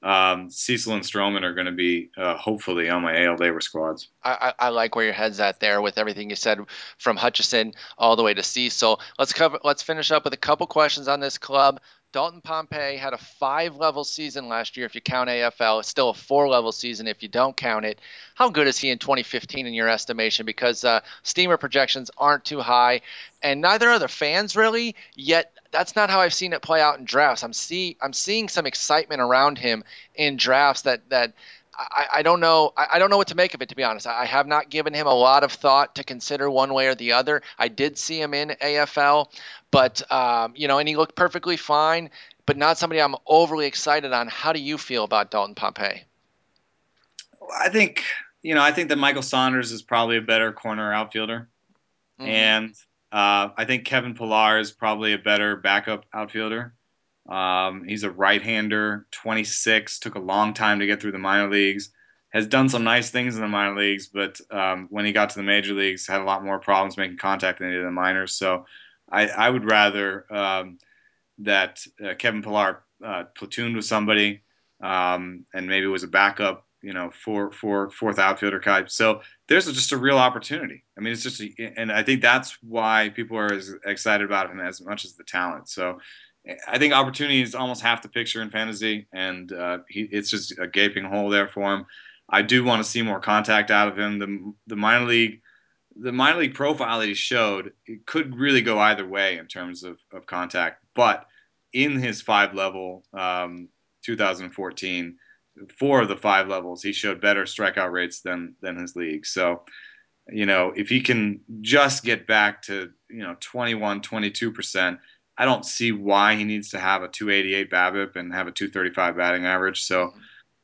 um, Cecil and Stroman are going to be uh, hopefully on my AL LABR squads. I, I, like where your head's at there with everything you said from Hutchison all the way to Cecil. Let's cover. Let's finish up with a couple questions on this club. Dalton Pompey had a five level season last year if you count AFL. It's still a four level season if you don't count it. How good is he in 2015 in your estimation? Because uh, steamer projections aren't too high, and neither are the fans really. Yet that's not how I've seen it play out in drafts. I'm see I'm seeing some excitement around him in drafts that that I, I, don't know. I, I, don't know what to make of it, to be honest. I have not given him a lot of thought to consider one way or the other. I did see him in AFL, but um, you know, and he looked perfectly fine, but not somebody I'm overly excited on. How do you feel about Dalton Pompey? I think you know, I think that Michael Saunders is probably a better corner outfielder, mm-hmm. and uh, I think Kevin Pillar is probably a better backup outfielder. Um, he's a right-hander, 26. Took a long time to get through the minor leagues. Has done some nice things in the minor leagues, but um, when he got to the major leagues, had a lot more problems making contact than he did in the minors. So I, I would rather um, that uh, Kevin Pillar uh, platooned with somebody um, and maybe was a backup, you know, for for fourth outfielder type. So there's just a real opportunity. I mean, it's just, a, and I think that's why people are as excited about him as much as the talent. So I think opportunity is almost half the picture in fantasy, and uh, he, it's just a gaping hole there for him. I do want to see more contact out of him. The the minor league the minor league profile that he showed it could really go either way in terms of, of contact. But in his five level um, 2014, four of the five levels, he showed better strikeout rates than than his league. So, you know, if he can just get back to you know 21, 22 percent, I don't see why he needs to have a 288 BABIP and have a 235 batting average. So.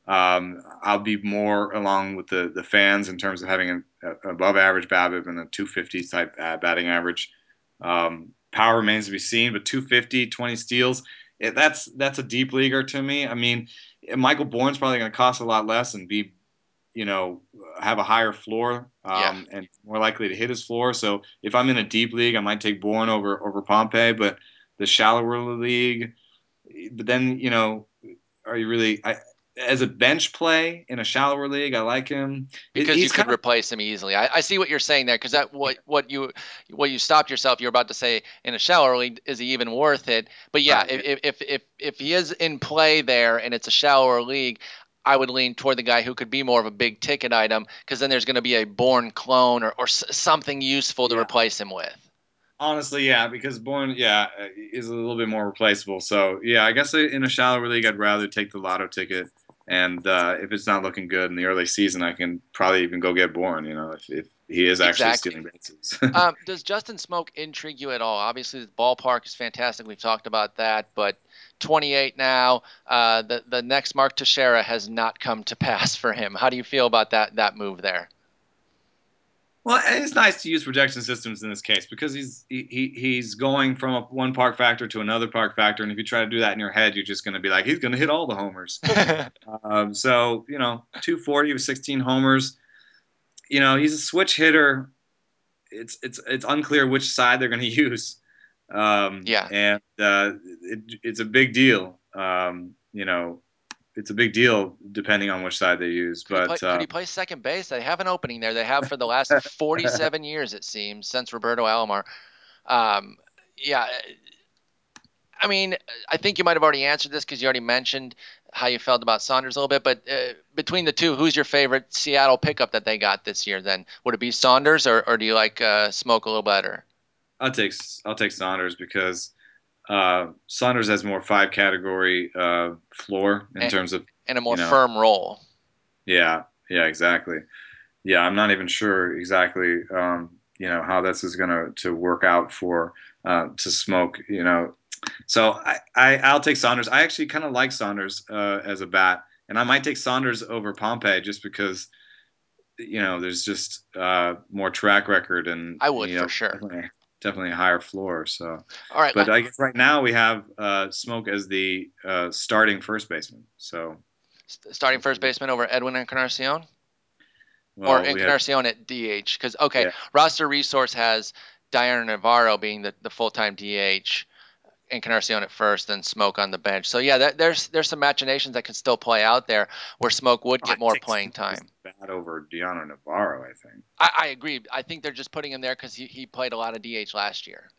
Um, I'll be more along with the, the fans in terms of having an, above average BABIP and a 250 type uh, batting average. Um, power remains to be seen, but 250, 20 steals, it, that's that's a deep leaguer to me. I mean, Michael Bourn's probably going to cost a lot less and be, you know, have a higher floor um, yeah. and more likely to hit his floor. So if I'm in a deep league, I might take Bourn over over Pompey, but the shallower league, but then you know, are you really? I, as a bench play in a shallower league, I like him because He's you could of, replace him easily. I, I, see what you're saying there because that what what you what you stopped yourself. You're about to say in a shallower league is he even worth it? But yeah, right. if, if if if he is in play there and it's a shallower league, I would lean toward the guy who could be more of a big ticket item because then there's going to be a Bourn clone or, or something useful to yeah. replace him with. Honestly, yeah, because Bourn, yeah, is a little bit more replaceable. So yeah, I guess in a shallow league, I'd rather take the lotto ticket and uh, if it's not looking good in the early season, I can probably even go get Bourn. You know, if, if he is actually exactly. stealing bases. um, does Justin Smoak intrigue you at all? Obviously, the ballpark is fantastic. We've talked about that, but 28 now. Uh, the the next Mark Teixeira has not come to pass for him. How do you feel about that that move there? Well, it's nice to use projection systems in this case because he's he, he's going from a, one park factor to another park factor, and if you try to do that in your head, you're just going to be like, he's going to hit all the homers. um, so you know, 240 with 16 homers. You know, he's a switch hitter. It's it's it's unclear which side they're going to use. Um, yeah, and uh, it, it's a big deal. Um, you know, it's a big deal depending on which side they use. Could but he play, uh, could he play second base? They have an opening there. They have for the last 47 years, it seems, since Roberto Alomar. Um, yeah, I mean, I think you might have already answered this because you already mentioned how you felt about Saunders a little bit. But uh, between the two, who's your favorite Seattle pickup that they got this year? Then would it be Saunders, or, or do you like uh, Smoak a little better? I'll take I'll take Saunders because uh, Saunders has more five category uh, floor in and, terms of and a more you know, firm role. Yeah, yeah, exactly. Yeah, I'm not even sure exactly um, you know how this is going to to work out for uh, to Smoak. You know, so I, I I'll take Saunders. I actually kind of like Saunders uh, as a bat, and I might take Saunders over Pompey just because you know there's just uh, more track record and I would you know, for sure definitely a higher floor. So, all right. But I guess right now we have uh, Smoak as the uh, starting first baseman. So, starting first baseman over Edwin Encarnacion. Well, or Encarnacion have, at DH because okay, yeah. roster resource has Dioner Navarro being the, the full time DH. Encarnacion at first, then Smoak on the bench. So yeah, that, there's there's some machinations that can still play out there where Smoak would get more playing time. Bad over Dioner Navarro, I think. I, I agree. I think they're just putting him there because he, he played a lot of DH last year.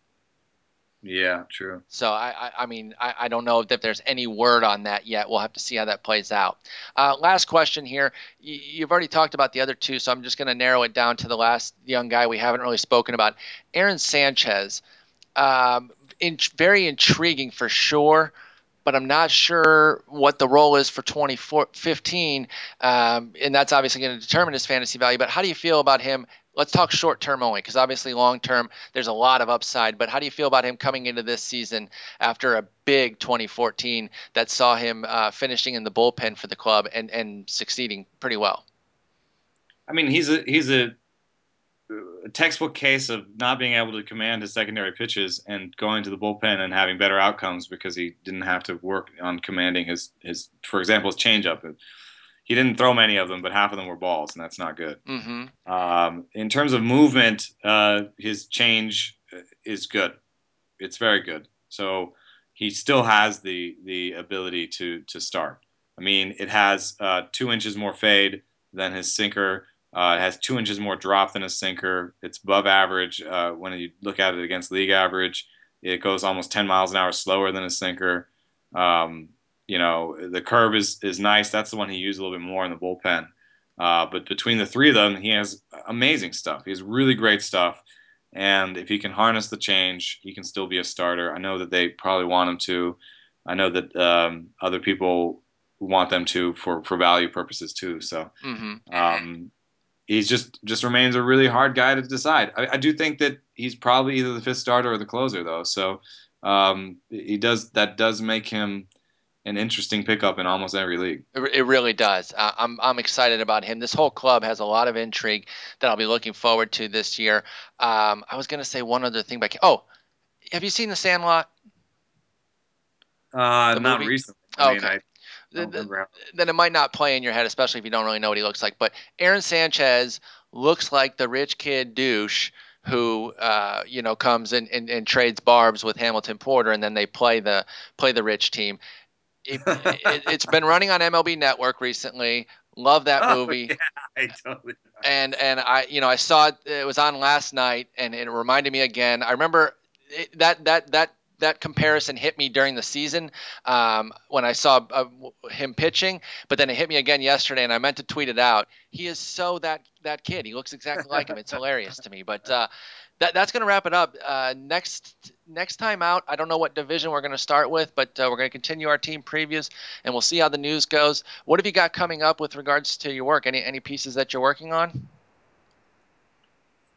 Yeah, true. So I, I, I mean, I, I, don't know if there's any word on that yet. We'll have to see how that plays out. Uh, last question here. You've already talked about the other two, so I'm just going to narrow it down to the last young guy we haven't really spoken about, Aaron Sanchez. Um, in, very intriguing for sure but I'm not sure what the role is for 2015. Um, and that's obviously going to determine his fantasy value. But how do you feel about him let's talk short term only because obviously long term there's a lot of upside. But how do you feel about him coming into this season after a big 2014 that saw him uh, finishing in the bullpen for the club and and succeeding pretty well? I mean, he's a he's a, a textbook case of not being able to command his secondary pitches and going to the bullpen and having better outcomes because he didn't have to work on commanding his his for example his changeup he didn't throw many of them, but half of them were balls, and that's not good. Mm-hmm. Um, in terms of movement, uh, his change is good. It's very good. So he still has the the ability to to start. I mean, it has uh, two inches more fade than his sinker. Uh, it has two inches more drop than a sinker. It's above average uh, when you look at it against league average. It goes almost 10 miles an hour slower than a sinker. Um, you know, the curve is is nice. That's the one he used a little bit more in the bullpen. Uh, but between the three of them, he has amazing stuff. He has really great stuff. And if he can harness the change, he can still be a starter. I know that they probably want him to. I know that um, other people want them to for, for value purposes too. So mm-hmm. um, he's just just remains a really hard guy to decide. I, I, do think that he's probably either the fifth starter or the closer though. So um, he does that does make him an interesting pickup in almost every league. It really does. Uh, I'm I'm excited about him. This whole club has a lot of intrigue that I'll be looking forward to this year. Um, I was going to say one other thing, but oh, have you seen The Sandlot? Uh, the not movie? recently. I okay. Mean, the, then it might not play in your head, especially if you don't really know what he looks like. But Aaron Sanchez looks like the rich kid douche who uh, you know comes in and, and, trades barbs with Hamilton Porter, and then they play the play the rich team it, has it, been running on MLB Network recently. Love that oh, movie. Yeah, I totally. And and I you know I saw it. It was on last night, and it reminded me again. I remember it, that that that that comparison hit me during the season um, when I saw uh, him pitching, but then it hit me again yesterday, and I meant to tweet it out. He is so that that kid. He looks exactly like him. It's hilarious to me. But uh, that, that's going to wrap it up. Uh, next next time out, I don't know what division we're going to start with, but uh, we're going to continue our team previews, and we'll see how the news goes. What have you got coming up with regards to your work? Any any pieces that you're working on?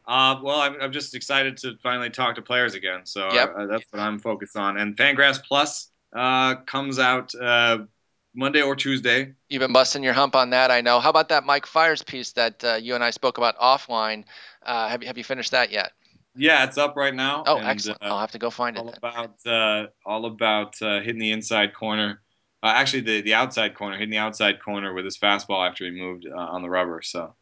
Uh, well, I'm, I'm just excited to finally talk to players again. So yep. Uh, that's what I'm focused on. And FanGraphs Plus uh, comes out uh, Monday or Tuesday. You've been busting your hump on that, I know. How about that Mike Fiers piece that uh, you and I spoke about offline? have you have you finished that yet? Yeah, it's up right now. Oh, and, excellent! Uh, I'll have to go find all it. All about uh, all about uh, hitting the inside corner. Uh, actually, the the outside corner, hitting the outside corner with his fastball after he moved uh, on the rubber. So.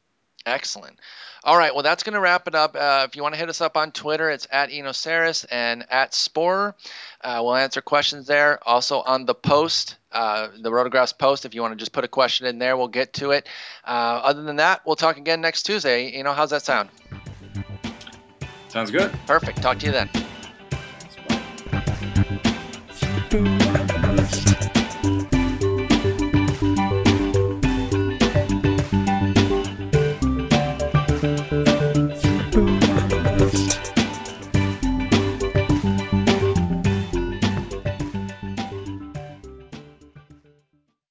Excellent. All right, well, that's going to wrap it up. Uh, if you want to hit us up on Twitter, it's at Enosarris and at Sporer. Uh, we'll answer questions there. Also on the post, uh, the Rotographs post, if you want to just put a question in there, we'll get to it. Uh, other than that, we'll talk again next Tuesday. You know, how's that sound? Sounds good. Perfect. Talk to you then.